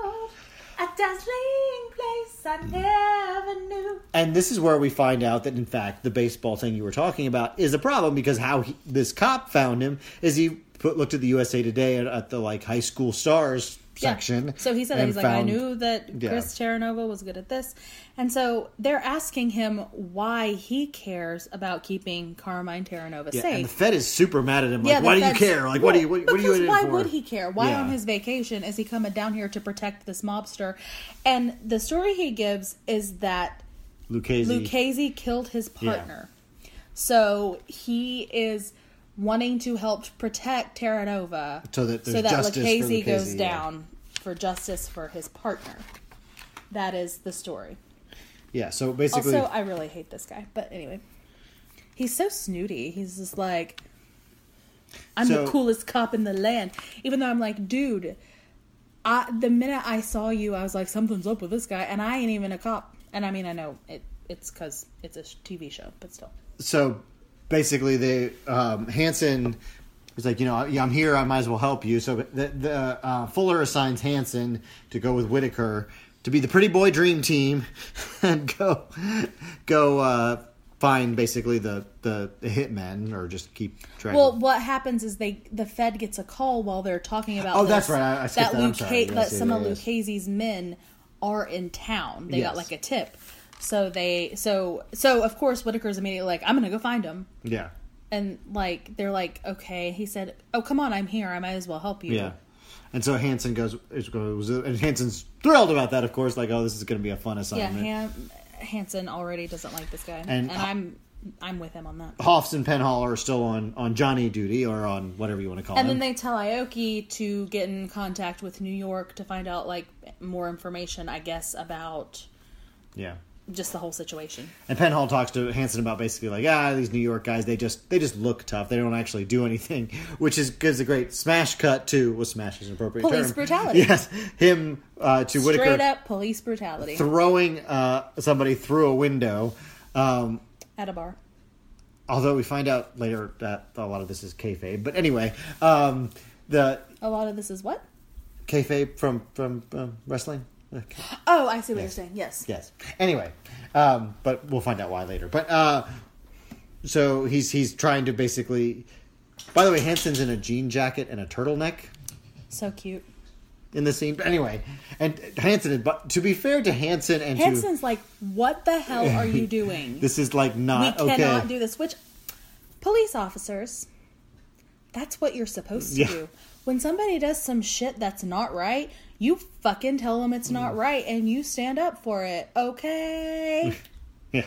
a dazzling place I never knew. And this is where we find out that, in fact, the baseball thing you were talking about is a problem because how he, this cop found him is he put, looked at the USA Today at, at the like high school stars Yeah. So he said that he's like, I knew that Yeah. Chris Terranova was good at this, and so they're asking him why he cares about keeping Carmine Terranova Yeah, and the. Fed is super mad at him. Like, why do you care? Like, what do you what, what are you Because why would he care? Why on his vacation is he coming down here to protect this mobster? And the story he gives is that Lucchese. Lucchese killed his partner. So he is wanting to help protect Terranova So that so that Lucchese goes yeah. down for justice for his partner. That is the story. Yeah. So basically, Also, I really hate this guy, but anyway. He's so snooty. He's just like I'm So- the coolest cop in the land. Even though I'm like, dude, I, the minute I saw you, I was like, something's up with this guy, and I ain't even a cop. And I mean, I know it. It's because it's a TV show, but still. so basically, they um, Hanson was like, you know, I'm here. I might as well help you. So the, the uh, Fuller assigns Hanson to go with Whitaker to be the pretty boy dream team <laughs> and go go uh, find basically the, the the hitmen or just keep track. Well, of what happens is they the Fed gets a call while they're talking about. Oh, this, that's right. I- I that. I'm Luke, that Yes, some of is. Lucchese's men are in town. They Yes. got like a tip, so they so so of course Whitaker's immediately like, I'm gonna go find him, yeah. and like they're like, okay. He said, oh come on, I'm here. I might as well help you. Yeah. And so Hanson goes, is- goes, and Hanson's thrilled about that, of course. Like, oh, this is going to be a fun Yeah, assignment. Han- Hanson already doesn't like this guy, And- and, I'm I'm with him on that. Hoffs and Penhall are still on on Johnny duty or on whatever you want to call it. And him. then they tell Ioki to get in contact with New York to find out like more information, I guess, about yeah. Just the whole situation. And Penhall talks to Hanson about basically like, ah, these New York guys, they just they just look tough. They don't actually do anything, <laughs> which is gives a great smash cut to well, smash is an appropriate Police term. brutality. <laughs> Yes, him uh, to Straight Whitaker up police brutality throwing uh, somebody through a window. Um, at a bar. although we find out later that a lot of this is kayfabe, but anyway, um, the A lot of this is what? kayfabe from from um, wrestling. Okay. Oh, I see what Yes. you're saying. Yes. Yes. Anyway, um, but we'll find out why later. But uh, so he's he's trying to basically. By the way, Hanson's in a jean jacket and a turtleneck So cute. in the scene. But anyway, and Hanson. But to be fair to Hanson and Hanson's like, what the hell are you <laughs> doing? this is like not we not cannot okay. do this. Which police officers, that's what you're supposed to Yeah. do. When somebody does some shit that's not right, you fucking tell them it's Mm. not right and you stand up for it. Okay. <laughs> Yeah.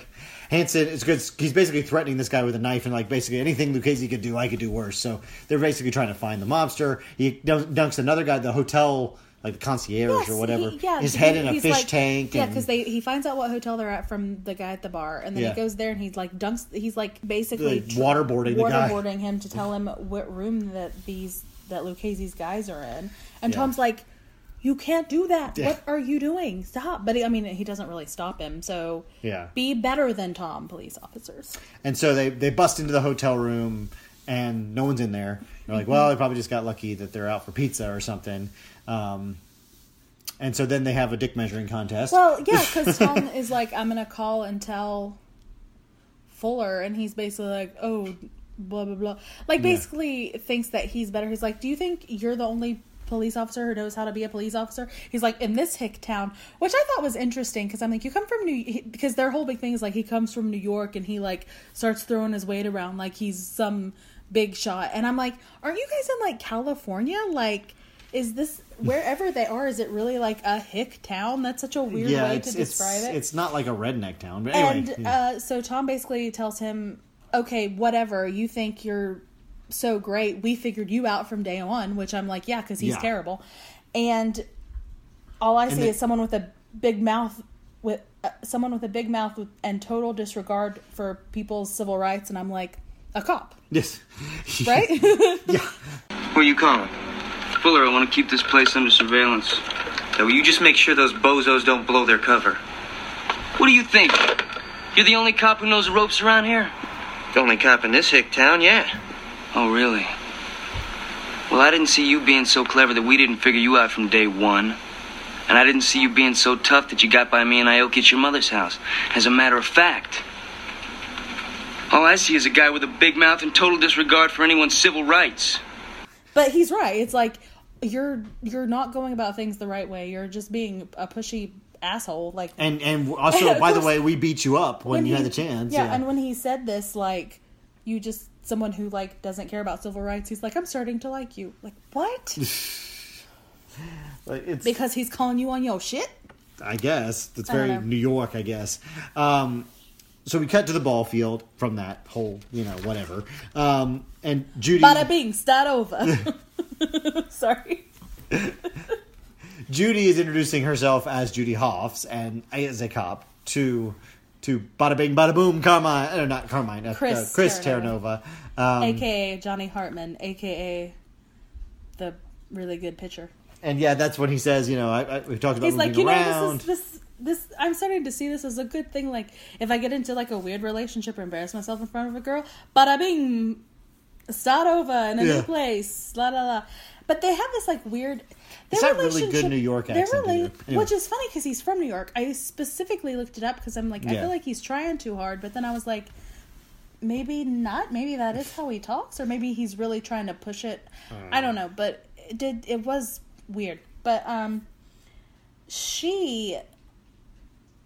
Hanson is good. He's basically threatening this guy with a knife, and like basically anything Lucchese could do, I could do worse. So they're basically trying to find the mobster. He dunks another guy, the hotel, like the concierge or whatever, he- yeah, his he- head in a fish like- tank. Yeah, because they he finds out what hotel they're at from the guy at the bar, and then Yeah. he goes there and he's like dunks. He's like basically Like, waterboarding the guy. waterboarding him to tell him what room that these that Lucchese's guys are in, and Yeah. Tom's like. You can't do that. Yeah. What are you doing? Stop. But he, I mean, he doesn't really stop him. So Yeah. be better than Tom, police officers. And so they they bust into the hotel room, and no one's in there. They're like, well, they probably just got lucky that they're out for pizza or something. Um, and so then they have a dick measuring contest. Well, yeah, because <laughs> Tom is like, I'm gonna call and tell Fuller, and he's basically like, oh, blah blah blah. Like, basically thinks that he's better. He's like, do you think you're the only police officer who knows how to be a police officer? He's like, in this hick town, which I thought was interesting because I'm like, you come from New, because their whole big thing is like he comes from New York and he like starts throwing his weight around like he's some big shot, and I'm like, aren't you guys in like California? Like. is this wherever they are? Is it really like a hick town? That's such a weird yeah, way to describe it's it. it's not like a redneck town. But anyway, and yeah. uh, so Tom basically tells him, "Okay, whatever. You think you're so great. We figured you out from day one." Which I'm like, "Yeah," because he's Yeah. terrible. And all I see the- is someone with a big mouth with uh, someone with a big mouth with, and total disregard for people's civil rights, and I'm like, a cop, yes, <laughs> right? <laughs> yeah. Who are you calling? Fuller, I want to keep this place under surveillance. Now, will you just make sure those bozos don't blow their cover? What do you think? You're the only cop who knows the ropes around here? The only cop in this hick town, yeah. Oh, really? Well, I didn't see you being so clever that we didn't figure you out from day one. And I didn't see you being so tough that you got by me and Ioki at your mother's house. As a matter of fact, all I see is a guy with a big mouth and total disregard for anyone's civil rights. but he's right. It's like you're you're not going about things the right way. You're just being a pushy asshole. Like and and also, Of <laughs> by the way, we beat you up when, you he- had the chance. Yeah, and when he said this, like you just someone who like doesn't care about civil rights. He's like, I'm starting to like you. Like what? <laughs> Like, it's because he's calling you on your shit. I guess it's very. New York. I guess. Um, so we cut to the ball field from that whole, you know, whatever. Um, and Judy, Bada bing, start over. <laughs> Sorry. <laughs> Judy is introducing herself as Judy Hoffs and as a cop to to Bada Bing Bada Boom Carmine, or not Carmine, uh, Chris uh, Chris Terranova. Terranova. Um, AKA Johnny Hartman, AKA the really good pitcher. and yeah, that's when he says, you know, I, I, we talked about He's like, you know, this is this this. I'm starting to see this as a good thing. Like, if I get into like a weird relationship or embarrass myself in front of a girl, bada bing, start over in a Yeah. new place, la la la. But they have this like weird. Their not really good New York accent either. Anyway. Which is funny because he's from New York. I specifically looked it up because I'm like, I feel like he's trying too hard. But then I was like, maybe not. Maybe that is how he talks, or maybe he's really trying to push it. I don't know, but it did. It was weird. But um, she,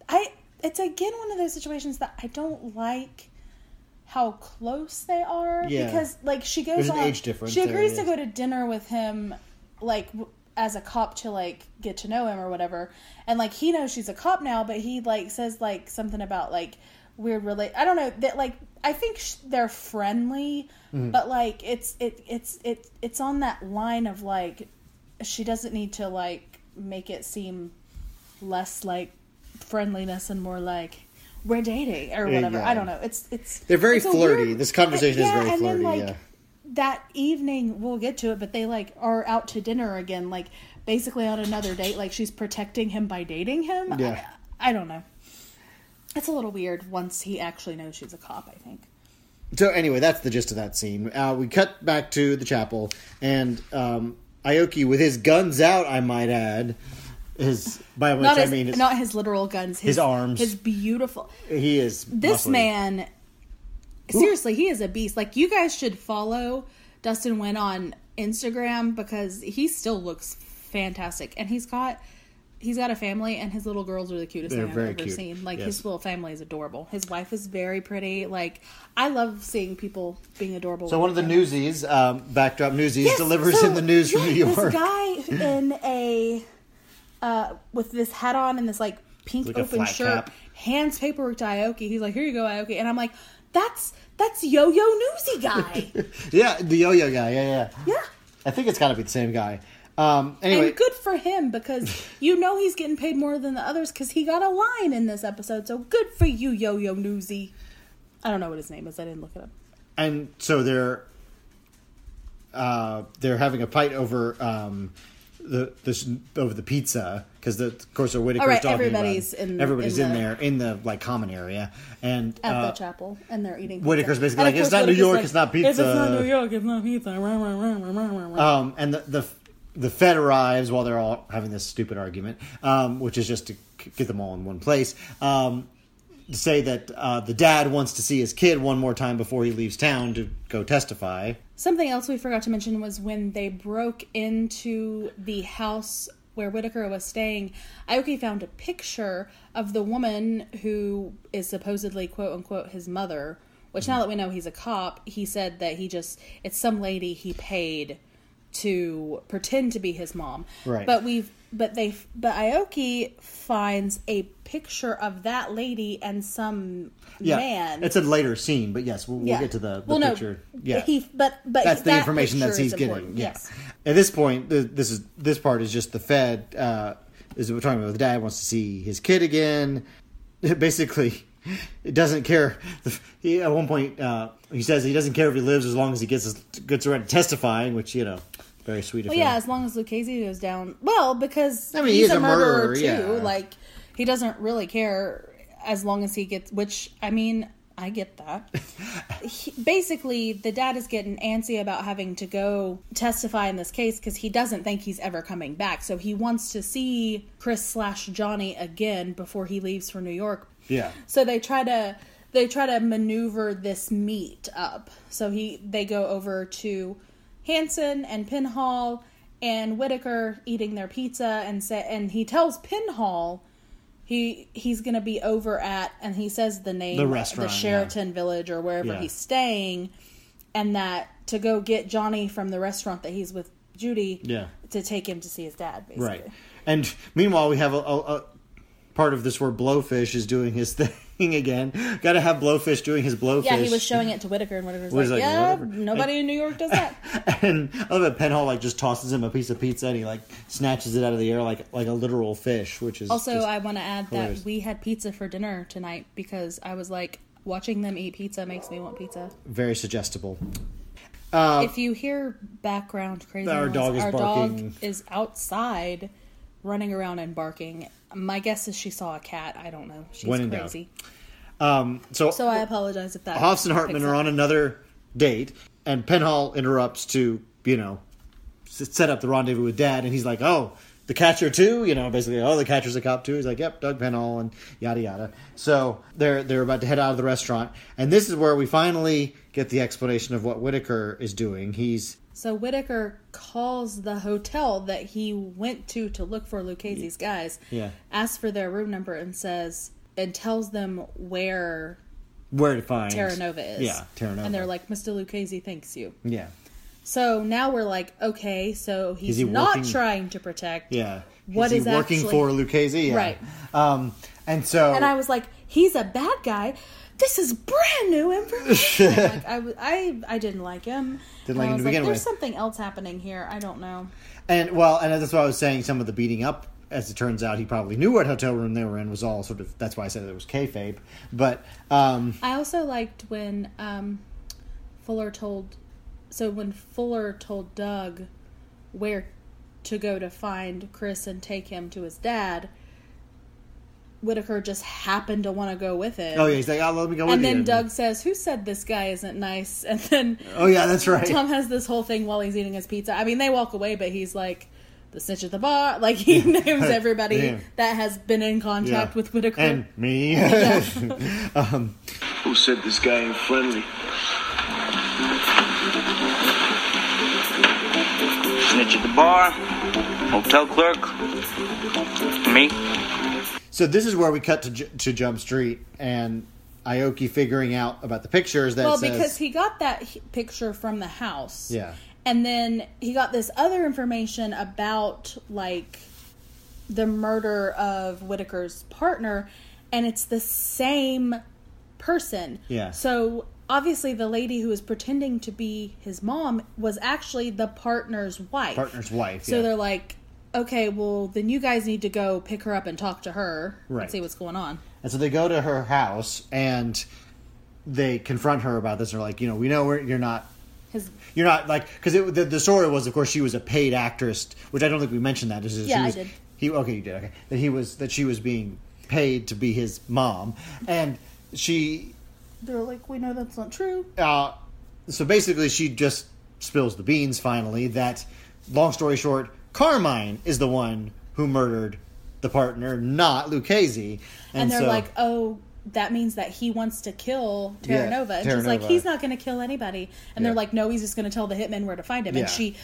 I. It's again one of those situations that I don't like how close they are Yeah. because like she goes There's on age difference she agrees to go to dinner with him like as a cop to like get to know him or whatever and like he knows she's a cop now but he like says like something about like weird relate i don't know that like i think sh- they're friendly Mm-hmm. but like it's it it's it it's on that line of like she doesn't need to like make it seem less like friendliness and more like we're dating or whatever yeah. i don't know it's it's They're very it's flirty. This conversation is very and then, flirty, like, yeah. That evening we'll get to it but they like are out to dinner again like basically on another date like she's protecting him by dating him Yeah. I, I don't know it's a little weird once he actually knows she's a cop i think So anyway, that's the gist of that scene. Uh, we cut back to the chapel, and um, Ioki, with his guns out, I might add, his by which not I his mean his, not his literal guns his, his arms. his beautiful he is this muscly. man seriously he is a beast like you guys should follow Dustin Nguyen on instagram because he still looks fantastic and he's got he's got a family and his little girls are the cutest They're thing i've ever cute, seen like yes. his little family is adorable his wife is very pretty like i love seeing people being adorable So one of the them. newsies, um, backdrop newsies, Yes, delivers so, in the news from yeah, New York. This guy in a uh, with this hat on and this like pink Like open shirt cap. hands paperwork to Ioki. He's like, "Here you go, Ioki," and I'm like, "That's that's Yo Yo Newsy guy." <laughs> yeah, the yo-yo guy. Yeah, yeah. yeah, I think it's got to be the same guy. Um, anyway, and good for him because you know he's getting paid more than the others because he got a line in this episode. So good for you, Yo Yo Newsy. I don't know what his name is. I didn't look it up. and so they're uh, they're having a fight over um, the this over the pizza because of course the Whitaker's All right, talking everybody's about, in- everybody's in in, the- there in the like common area and At uh, the chapel, and they're eating. pizza. Whitaker's basically And like, "It's course not New York, like, it's not If it's not. New York, it's not pizza. Um, and the, the the Fed arrives while they're all having this stupid argument, um, which is just to get them all in one place. Um, to say that uh, the dad wants to see his kid one more time before he leaves town to go testify. Something else we forgot to mention was when they broke into the house where Whitaker was staying, Ioki found a picture of the woman who is supposedly quote unquote his mother. Which hmm. now that we know he's a cop, he said that he just it's some lady he paid to pretend to be his mom. Right. But we've but they but Ioki finds a picture of that lady and some Yeah, man. it's a later scene, but yes, we'll, we'll get to the, the Well, no, picture. Yeah, he but but that's the that information that he's getting. Yeah. Yes. At this point, this is this part is just the Fed. Uh, is we're talking about the dad wants to see his kid again. <laughs> Basically, it doesn't care. He, at one point, uh, he says he doesn't care if he lives as long as he gets his, gets around to testifying, which you know, very sweet of Well, him. yeah, as long as Lucchese goes down. Well, because I mean, he's he a a murderer, murderer, too. yeah. Like he doesn't really care as long as he gets. Which I mean, I get that. <laughs> he, basically, the dad is getting antsy about having to go testify in this case because he doesn't think he's ever coming back. So he wants to see Chris slash Johnny again before he leaves for New York. yeah. So they try to they try to maneuver this meet up. So he they go over to Hanson and Penhall and Whitaker eating their pizza and say and he tells Penhall he he's gonna be over at and he says the name The uh, restaurant, Sheraton Village or wherever Yeah. he's staying and that to go get Johnny from the restaurant that he's with Judy Yeah. to take him to see his dad basically. Right. And meanwhile, we have a, a, a part of this where Blowfish is doing his thing again. Got to have Blowfish doing his Blowfish. Yeah, he was showing it to Whitaker, and Whitaker's Was like, like, "Yeah, whatever." nobody in New York does that." <laughs> And I love that Penhall like just tosses him a piece of pizza and he like snatches it out of the air like like a literal fish, which is Also, I want to add hilarious. that we had pizza for dinner tonight because I was like, watching them eat pizza makes me want pizza. very suggestible. if you hear background crazy, Uh, Our noise, dog is our barking. dog is outside, running around and barking. My guess is she saw a cat. I don't know. She's When crazy. Um, so So I apologize if that. Hoffs and Hartman are up. on another date, and Penhall interrupts to you know set up the rendezvous with Dad, and he's like, "Oh, the catcher too," you know, basically, "Oh, the catcher's a cop too." He's like, "Yep, Doug Penhall," and yada yada. So they're they're about to head out of the restaurant, and this is where we finally get the explanation of what Whitaker is doing. He's So Whitaker calls the hotel that he went to to look for Lucchese's guys. Yeah. Asks for their room number and says and tells them where where to find Terranova is. Yeah, Terranova. And they're like, Mr. Lucchese thanks you. yeah, So now we're like, okay, so he's he not working- trying to protect. yeah. What is is working actually- for Lucchese? Yeah. Right. Um, and so And I was like, he's a bad guy. This is brand new information. <laughs> like I, I, I didn't like him. Didn't like him to like, begin There's with. something else happening here. I don't know. And well, and that's why I was saying some of the beating up. As it turns out, he probably knew what hotel room they were in was all sort of. That's why I said it was kayfabe. But um, I also liked when um, Fuller told. So when Fuller told Doug where to go to find Chris and take him to his dad, Whitaker just happened to want to go with it. oh yeah, he's like, "Oh, let me go with And you." then Doug says, "Who said this guy isn't nice?" <laughs> And then Oh yeah, that's right. Tom has this whole thing while he's eating his pizza. I mean, they walk away, but he's like the snitch at the bar. <laughs> Like he names <laughs> everybody Yeah. that has been in contact Yeah. with Whitaker. and me. Um, Who said this guy ain't friendly? Snitch at the bar, hotel clerk, me. So this is where we cut to to Jump Street and Ioki figuring out about the pictures that well, says because he got that picture from the house. Yeah. And then he got this other information about like the murder of Whitaker's partner, and it's the same person. Yeah. So obviously, the lady who was pretending to be his mom was actually the partner's wife. partner's wife. So yeah. they're like, okay, well, then you guys need to go pick her up and talk to her Right. and see what's going on. And so they go to her house and they confront her about this. They're like, you know, we know we're, you're not His You're not like because the, the story was, of course, she was a paid actress, which I don't think we mentioned that. is Yeah, she I did. He okay, you did okay. That he was that she was being paid to be his mom, and she. they're like, we know that's not true. Uh, so basically, she just spills the beans. Finally, that long story short, Carmine is the one who murdered the partner, not Lucchese. And, they're so- like, oh, that means that he wants to kill Terra Yeah, And Terra she's like, he's not going to kill anybody. And Yeah. they're like, no, he's just going to tell the hitman where to find him. Yeah. And she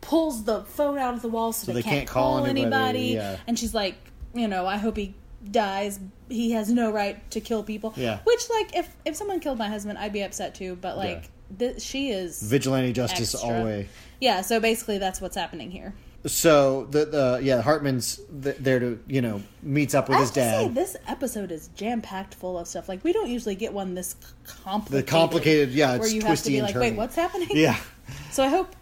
pulls the phone out of the wall so, So they, they can't, can't call call, anybody, anybody. And she's like, you know, I hope he dies. He has no right to kill people. Yeah. Which, like, if if someone killed my husband, I'd be upset too. But like, th- she is vigilante justice extra. always. Yeah, so basically that's what's happening here. So the the yeah Hartman's th- there to you know meets up with I his to say, dad. this episode is jam packed full of stuff. Like we don't usually get one this complicated. The complicated, yeah, where it's you have to be like, wait, what's happening? Yeah. <laughs> So I hope,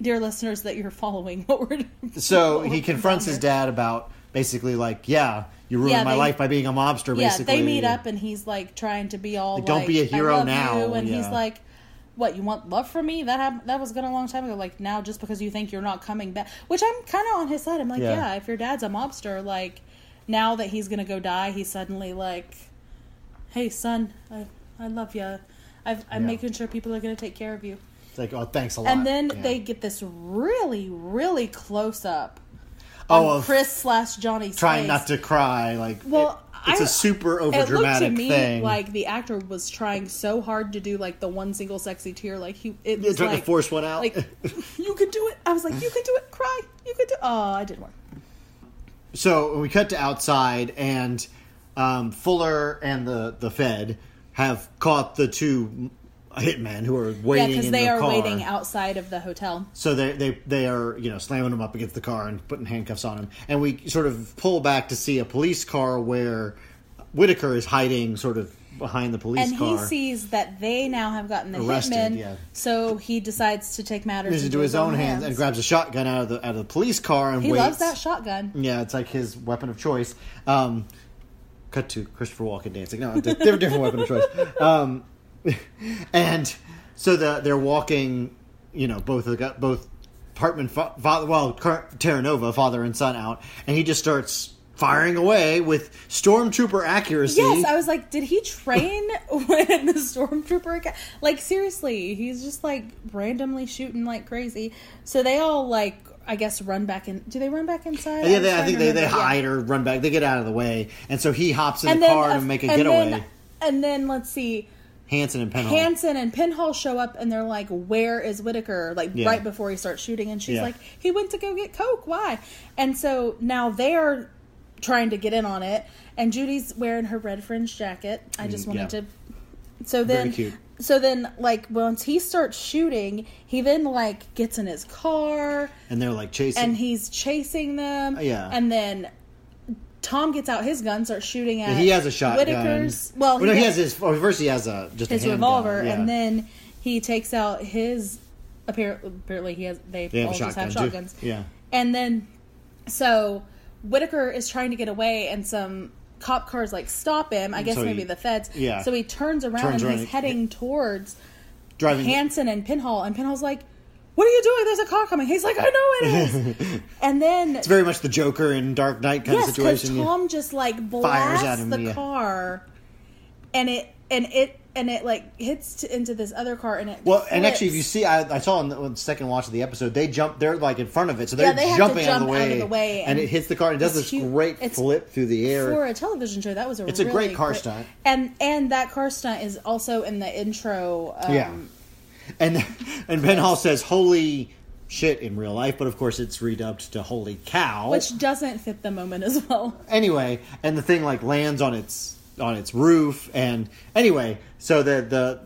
dear listeners, that you're following what we're. Doing. <laughs> So what he we're confronts his dad about basically like, yeah, you ruined Yeah, my they- life by being a mobster. here. Yeah, Basically, they meet up and he's like trying to be all Like, don't like, be a hero now," you," and he's like. What you want love from me? That hap- that was gone a long time ago. Like now, just because you think you're not coming back, which I'm kind of on his side. I'm like, Yeah. yeah. if your dad's a mobster, like now that he's gonna go die, he's suddenly like, hey son, I I love you. I've, I'm Yeah. making sure people are gonna take care of you. It's like, oh, thanks a lot. And then Yeah. they get this really, really close up oh, Chris slash Johnny. trying face. not to cry. Like, Well, it's I- a super over It to dramatic thing. like the actor was trying so hard to do like the one single sexy tear. Like he, it was trying to like force one out. Like <laughs> you could do it. I was like, you could do it. Cry. You could do. Oh, I didn't work. So we cut to outside, and um, Fuller and the the Fed have caught the two hitmen who are waiting. Yeah, because they the are car. waiting outside of the hotel. So they they they are you know slamming him up against the car and putting handcuffs on him, and we sort of pull back to see a police car where Whitaker is hiding, sort of behind the police car. And car. he sees that they now have gotten the Arrested, hitmen, yeah. so he decides to take matters Into into his own hands and grabs a shotgun out of the out of the police car and He waits. loves that shotgun. Yeah, it's like his weapon of choice. Um, cut to Christopher Walken dancing. No, different, different weapon of choice. Um, <laughs> and so the, they're walking, you know, both both Hartman, fa- father, well, Car- Terranova, father and son, out, and he just starts firing away with stormtrooper accuracy. Yes, I was like, did he train <laughs> when the stormtrooper? Like seriously, he's just like randomly shooting like crazy. So they all like, I guess, run back in. Do they run back inside? yeah, they, I think they, they remember. Yeah. hide or run back. They get out of the way, and so he hops in And the then car uh, to make a and getaway. Then, and then let's see, Hanson and Penhall. Hanson and Penhall show up, and they're like, "Where is Whitaker?" Like Yeah. right before he starts shooting, and she's Yeah. like, "He went to go get coke. Why?" And so now they're trying to get in on it, and Judy's wearing her red fringe jacket. I just Mm, wanted yeah. to. So then, so then, like once he starts shooting, he then like gets in his car and they're like chasing. and he's chasing them. Yeah. and then. Tom gets out his gun, starts shooting at. he has a shotgun. Whitaker's. Well, no, he has his. Well, first he has a just a his handgun, revolver, yeah. and then he takes out his. Apparently, apparently he has. They, They all a just have shotgun, too. shotguns. Yeah. and then so Whitaker is trying to get away, and some cop cars like stop him. I guess So he- maybe the feds. yeah. So he turns around Turns and around he's and- heading towards driving. Hanson and Penhall, and Penhall's like. What are you doing? There's a car coming. He's like, I know it is. <laughs> and then It's very much the Joker in Dark Knight kind yes, of situation. Tom just like blasts at him, the yeah. car, and it and it and it like hits to, into this other car, and it Well, and actually, if you see, I, I saw in the, on the second watch of the episode, they jump. They're like in front of it, so they're Yeah, they jumping out, of the way, out of the way, and, and it hits the car. and It does this cute. great flip through the air. for a television show, that was a It's a great car great- stunt. and and that car stunt is also in the intro. Um, yeah, and and Penhall says "Holy shit" in real life, but of course it's redubbed to "Holy cow." which doesn't fit the moment as well. anyway, and the thing like lands on its on its roof, and anyway, so the the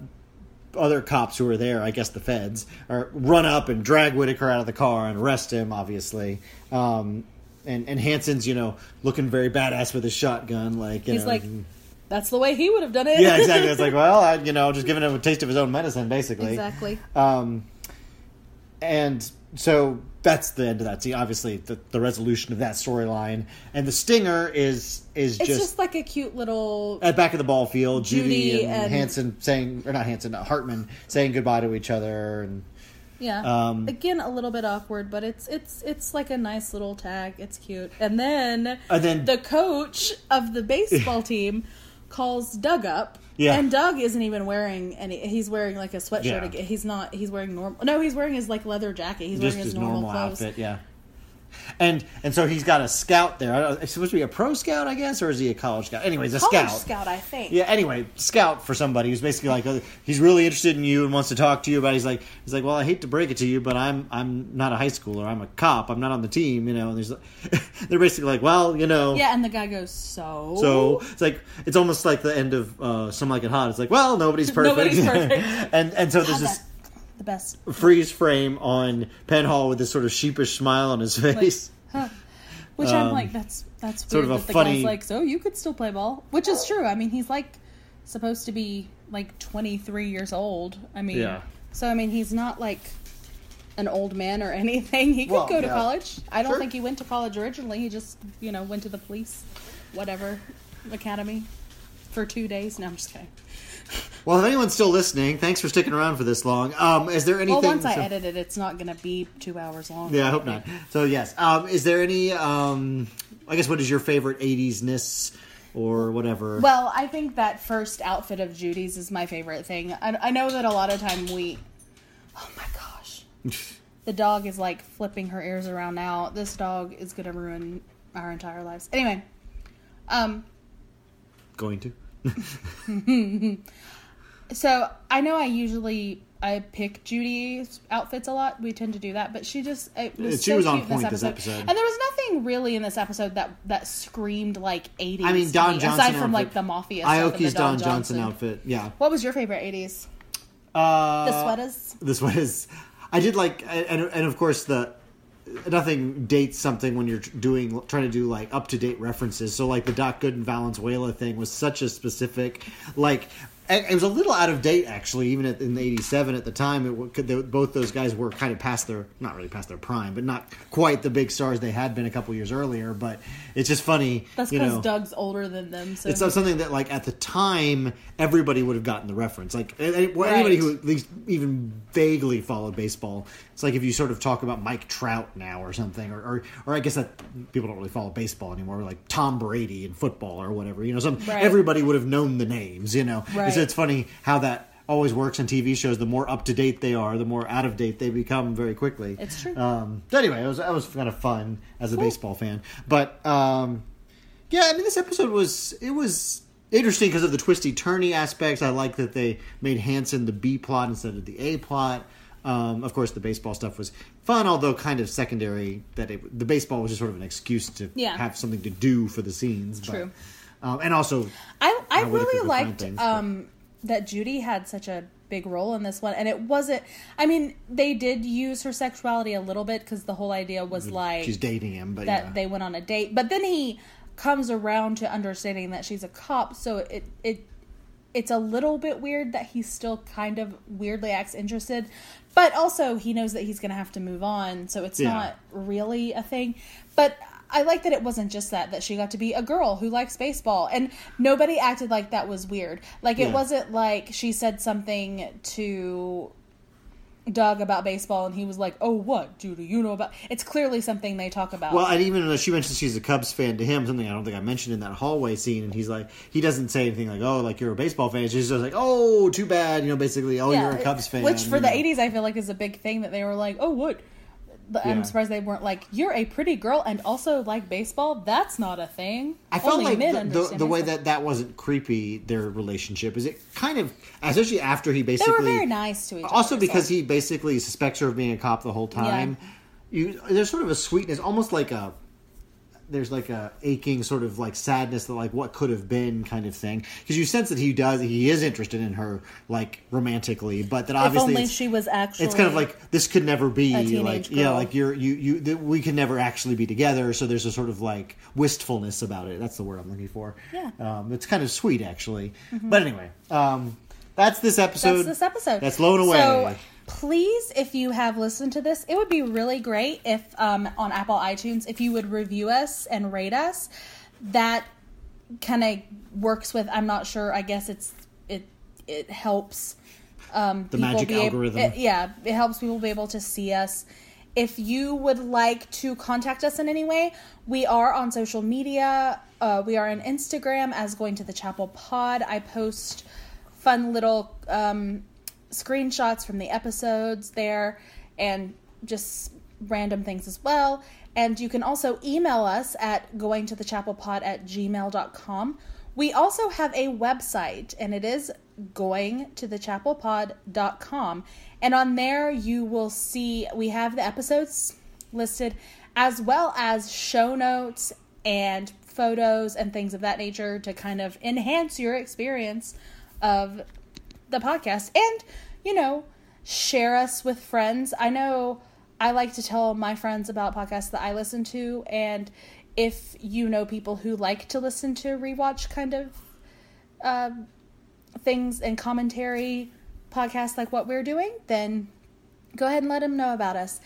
other cops who are there, I guess the feds, are run up and drag Whitaker out of the car and arrest him, obviously. Um, and and Hanson's you know looking very badass with his shotgun, like you He's know, like, that's the way he would have done it. yeah, exactly. <laughs> It's like, well, I, you know, just giving him a taste of his own medicine, basically. exactly. Um, and so that's the end of that scene. Obviously, the, the resolution of that storyline, and the stinger is is It's just, just, like a cute little. at back of the ball field. Judy, Judy and, and- Hanson saying, or not Hanson, uh, Hartman saying goodbye to each other, and Yeah. Um, Again, a little bit awkward, but it's it's it's like a nice little tag. It's cute. And then And then- the coach of the baseball <laughs> team calls Doug up. Yeah. And Doug isn't even wearing any. He's wearing like a sweatshirt. Yeah. He's not. He's wearing normal. No, he's wearing his like leather jacket. He's just wearing his, his normal, normal clothes. outfit, yeah. And and so he's got a scout there. It's supposed to be a pro scout, I guess, or is he a college scout? Anyways, a College scout. scout, I think. Yeah. Anyway, scout for somebody who's basically like uh, he's really interested in you and wants to talk to you about. He's like he's like, well, I hate to break it to you, but I'm I'm not a high schooler. I'm a cop. I'm not on the team. You know. And there's <laughs> they're basically like, well, you know. Yeah, and the guy goes, so. So it's like it's almost like the end of uh, some like it hot. It's like, well, nobody's <laughs> perfect. Nobody's <laughs> perfect. and and so there's God, this that the best. freeze frame on Penhall with this sort of sheepish smile on his face. Which I'm like, that's that's weird Um, sort of a that the funny- guy's like, so you could still play ball, which is true. I mean, he's like supposed to be like 23 years old. I mean, Yeah. so I mean, he's not like an old man or <laughs> anything. He could Well, go to yeah. college. I don't Sure. think he went to college originally. He just, you know, went to the police, whatever, academy for two days. No, I'm just kidding. Well, if anyone's still listening, thanks for sticking around for this long. Um, is there anything? Well, once I so- edit it, it's not going to be two hours long. Yeah, I hope not. So yes, um, is there any? Um, I guess what is your favorite '80s ness or whatever? Well, I think that first outfit of Judy's is my favorite thing. I, I know that a lot of time we. Oh my gosh. <laughs> the dog is like flipping her ears around now. This dog is going to ruin our entire lives. Anyway, um, Going to? <laughs> so I know I usually I pick Judy's outfits a lot. We tend to do that, but she just it was She so was on cute in point this episode. And there was nothing really in this episode that that screamed like eighties. I mean, Don Johnson aside from outfit. like the mafia. stuff and Ioki's the Don Johnson outfit. Yeah. What was your favorite eighties? Uh, The sweaters. the sweaters. I did like, and and of course the nothing dates something when you're doing trying to do like up to date references. So like the Doc Gooden and Valenzuela thing was such a specific like. It was a little out of date, actually. Even at, in '87, at the time, it, could- they, both those guys were kind of past their, not really past their prime, but not quite the big stars they had been a couple years earlier. But it's just funny, That's because. Doug's older than them. So It's uh, something that, like, at the time, everybody would have gotten the reference. Like, a- a- well, anybody Right. who at least even vaguely followed baseball. It's like if you sort of talk about Mike Trout now or something, or, or, or I guess that people don't really follow baseball anymore, like Tom Brady in football or whatever. You know, some Right. everybody would have known the names. You know, Right. so it's funny how that always works in TV shows. The more up to date they are, the more out of date they become very quickly. It's true. Um, so anyway, it was that was kind of fun as a baseball fan, but um, yeah, I mean, this episode was it was interesting because of the twisty turny aspects. I like that they made Hanson the B plot instead of the A plot. Um, of course, the baseball stuff was fun, although kind of secondary. That it, the baseball was just sort of an excuse to Yeah. have something to do for the scenes. but- True. um, and also, I I really liked things, um, that Judy had such a big role in this one, and it wasn't. I mean, they did use her sexuality a little bit because the whole idea was like she's dating him, but that yeah. they went on a date, but then he comes around to understanding that she's a cop, so it it it's a little bit weird that he still kind of weirdly acts interested, but also he knows that he's going to have to move on, so it's Yeah. not really a thing. But I like that it wasn't just that that she got to be a girl who likes baseball, and nobody acted like that was weird. Like it Yeah. wasn't like she said something to Doug about baseball, and he was like, "Oh, what, Judy? You know about?" It's clearly something they talk about. Well, and even though she mentions she's a Cubs fan to him, something I don't think I mentioned in that hallway scene, and he's like, he doesn't say anything like, "Oh, like you're a baseball fan." She's just like, "Oh, too bad," you know, basically, "Oh, you're a Cubs fan," Which for the know. '80s, I feel like is a big thing that they were like, "Oh, what?" But Yeah. I'm surprised they weren't like, "You're a pretty girl and also like baseball." That's not a thing. I felt Only like the, the, the way that that wasn't creepy. Their relationship is it kind of, especially after he basically they were very nice to each other. also because so- he basically suspects her of being a cop the whole time. You there's sort of a sweetness, almost like a there's like a aching sort of like sadness that like what could have been kind of thing because you sense that he does he is interested in her like romantically, but that obviously if only it's, she was actually. it's kind of like this could never be like yeah girl. like you're you you that we can never actually be together so there's a sort of like wistfulness about it that's the word i'm looking for Yeah. Mm-hmm. um, it's kind of sweet actually but anyway um, that's this episode that's this episode. that's blown away So please, if you have listened to this, it would be really great if um, on Apple iTunes if you would review us and rate us. That kind of works with. I'm not sure. I guess it's it it helps. Um, The people magic algorithm. it- yeah, it helps people be able to see us. If you would like to contact us in any way, we are on social media. Uh, we are on Instagram as Going to the Chapel Pod. I post fun little um, screenshots from the episodes there and just random things as well. And you can also email us at going to the chapelpod at gmail.com. We also have a website and it is going to the. And on there you will see we have the episodes listed as well as show notes and photos and things of that nature to kind of enhance your experience of the podcast and you know share us with friends. I know I like to tell my friends about podcasts that I listen to, and if you know people who like to listen to rewatch kind of um, things and commentary podcasts like what we're doing, then go ahead and let them know about us.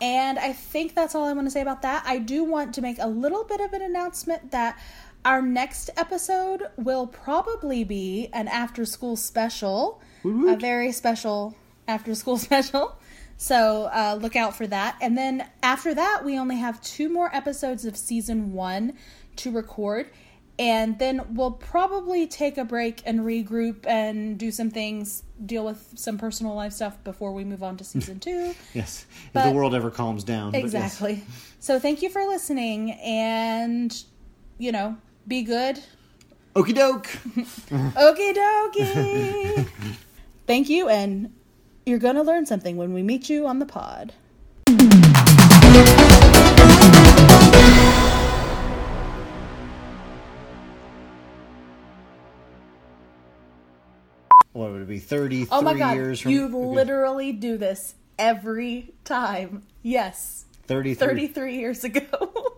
And I think that's all I want to say about that. I do want to make a little bit of an announcement that our next episode will probably be an after school special, a very special after school <laughs> special. So uh, look out for that. And then after that, we only have two more episodes of season one to record. And then we'll probably take a break and regroup and do some things, deal with some personal life stuff before we move on to season <laughs> two. Yes, if the world ever calms down. but yes. Exactly. So thank you for listening and, you know, be good. Okie doke. <laughs> Okie dokie. <laughs> thank you, and you're going to learn something when we meet you on the pod. What would it be? Thirty-three Oh my god, years from you literally do this every time. Yes. 33. 33 years ago. <laughs>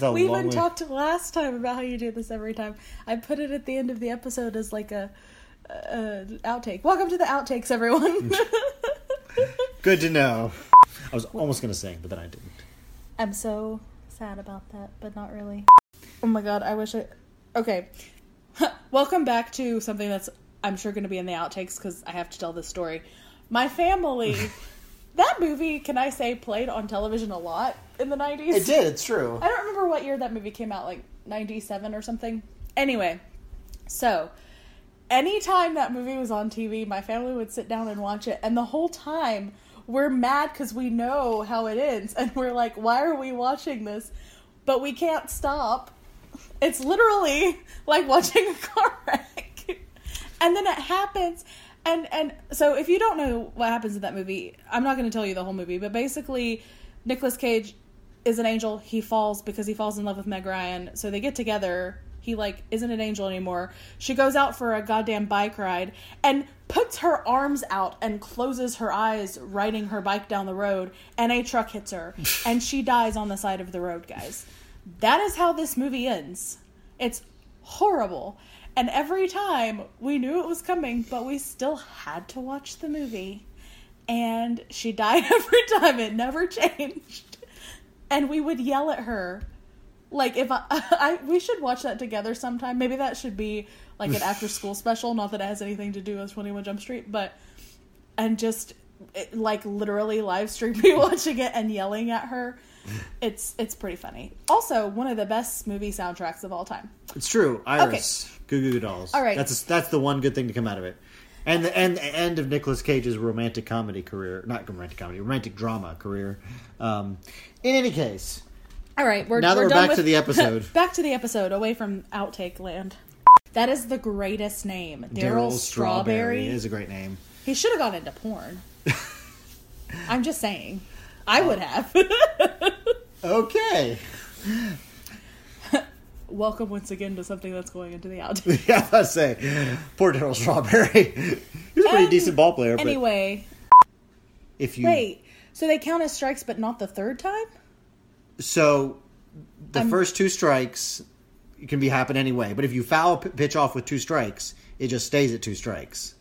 That's we even way. talked last time about how you do this every time. I put it at the end of the episode as like a, a outtake. Welcome to the outtakes, everyone. <laughs> Good to know. I was almost going to sing, but then I didn't. I'm so sad about that, but not really. Oh my god, I wish I. Okay. <laughs> Welcome back to something that's, I'm sure, going to be in the outtakes because I have to tell this story. My family. <laughs> that movie, can I say, played on television a lot in the 90s? It did. It's true. I don't remember what year that movie came out, like 97 or something. Anyway, so anytime that movie was on TV, my family would sit down and watch it, and the whole time we're mad because we know how it ends, <laughs> and we're like, why are we watching this? But we can't stop. It's literally like watching a car wreck. <laughs> and then it happens. And and so if you don't know what happens in that movie, I'm not going to tell you the whole movie, but basically Nicolas Cage is an angel. He falls because he falls in love with Meg Ryan. So they get together. He like isn't an angel anymore. She goes out for a goddamn bike ride and puts her arms out and closes her eyes riding her bike down the road and a truck hits her <laughs> and she dies on the side of the road, guys. That is how this movie ends. It's horrible. And every time we knew it was coming, but we still had to watch the movie. And she died <laughs> every time. It never changed. And we would yell at her. Like if I, <laughs> I we should watch that together sometime. Maybe that should be like an after <laughs> school special, not that it has anything to do with 21 Jump Street, but and just it, like literally live stream <laughs> me watching it and yelling at her. It's it's pretty funny. Also, one of the best movie soundtracks of all time. It's true. Iris. Goo Goo Dolls. All right. That's that's the one good thing to come out of it. And the and the end of Nicolas Cage's romantic comedy career, not romantic comedy, romantic drama career. Um, in any case, All right, we're Now that we're we're back with- to the episode. <laughs> back to the episode, away from outtake land. That is the greatest name, Darryl Strawberry. is a great name. He should have gone into porn. <laughs> I'm just saying, I would have. <laughs> Okay. Welcome once again to something that's going into the <laughs> outtake. Yeah, I say poor Darryl Strawberry. <laughs> He's a pretty And decent ball player, but Anyway, if you wait. So they count as strikes, but not the third time. so the I'm- first two strikes can be happen anyway, but if you foul pitch off with two strikes, it just stays at two strikes.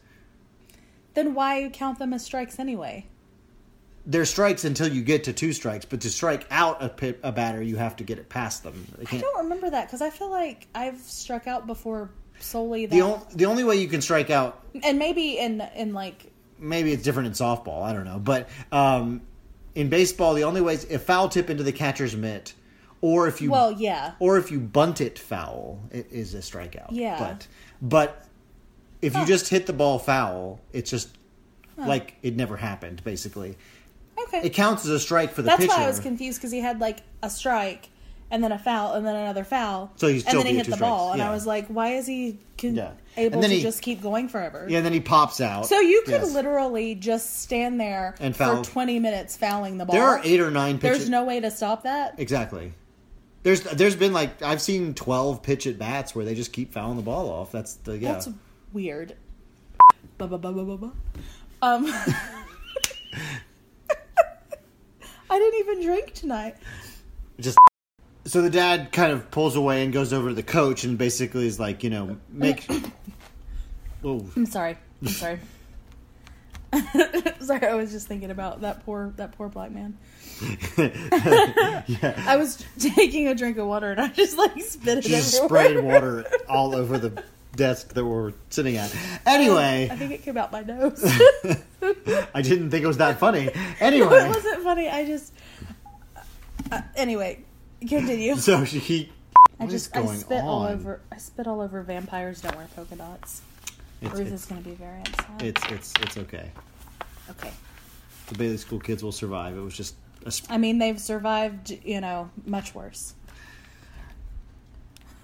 Then why count them as strikes anyway? They're strikes until you get to two strikes, but to strike out a, pit, a batter, you have to get it past them. I don't remember that because I feel like I've struck out before solely that, The, on, the only way you can strike out and maybe in in like maybe it's different in softball. I don't know, but um, in baseball, the only way is if foul tip into the catcher's mitt, or if you well, yeah, or if you bunt it foul, it is a strikeout. Yeah. but but if you just hit the ball foul, it's just like it never happened. Basically, okay. it counts as a strike for the That's pitcher. why I was confused because he had like a strike and then a foul and then another foul. So he'd and still then he hit the ball, strikes, and I was like, why is he con- Yeah. able to he- just keep going forever? Yeah, and then he pops out. So you could Yes. literally just stand there And foul. for twenty minutes fouling the ball. There are eight or nine pitches. There's no way to stop that. Exactly. There's there's been like I've seen twelve pitch at bats where they just keep fouling the ball off. That's the yeah. That's weird. Ba, ba, ba, ba, ba, ba. Um, <laughs> I didn't even drink tonight. Just so the dad kind of pulls away and goes over to the coach and basically is like, you know, make. <coughs> Oh, I'm sorry. I'm <laughs> sorry. <laughs> sorry, I was just thinking about that poor that poor black man. <laughs> I was taking a drink of water and I just like spit it just everywhere. sprayed water all over the desk that we're sitting at. Anyway, I think it came out my nose. <laughs> <laughs> I didn't think it was that funny. <laughs> Anyway. It wasn't funny. I just. Uh, anyway, continue. so she he. I just I going spit all over. I spit all over. Vampires don't wear polka dots. It's, Ruth it's, is going to be very upset. it's it's it's okay. okay. The Bailey School kids will survive. It was just a sp- I mean, they've survived. You know, much worse.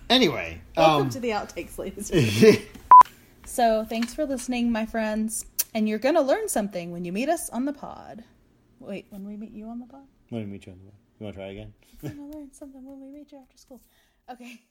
Anyway. Welcome Um, to the outtakes, ladies. <laughs> so, thanks for listening, my friends. And you're going to learn something when you meet us on the pod. Wait, when we meet you on the pod? When we meet you on the way. You want to try again? You're going to learn something when we meet you after school. Okay. <laughs>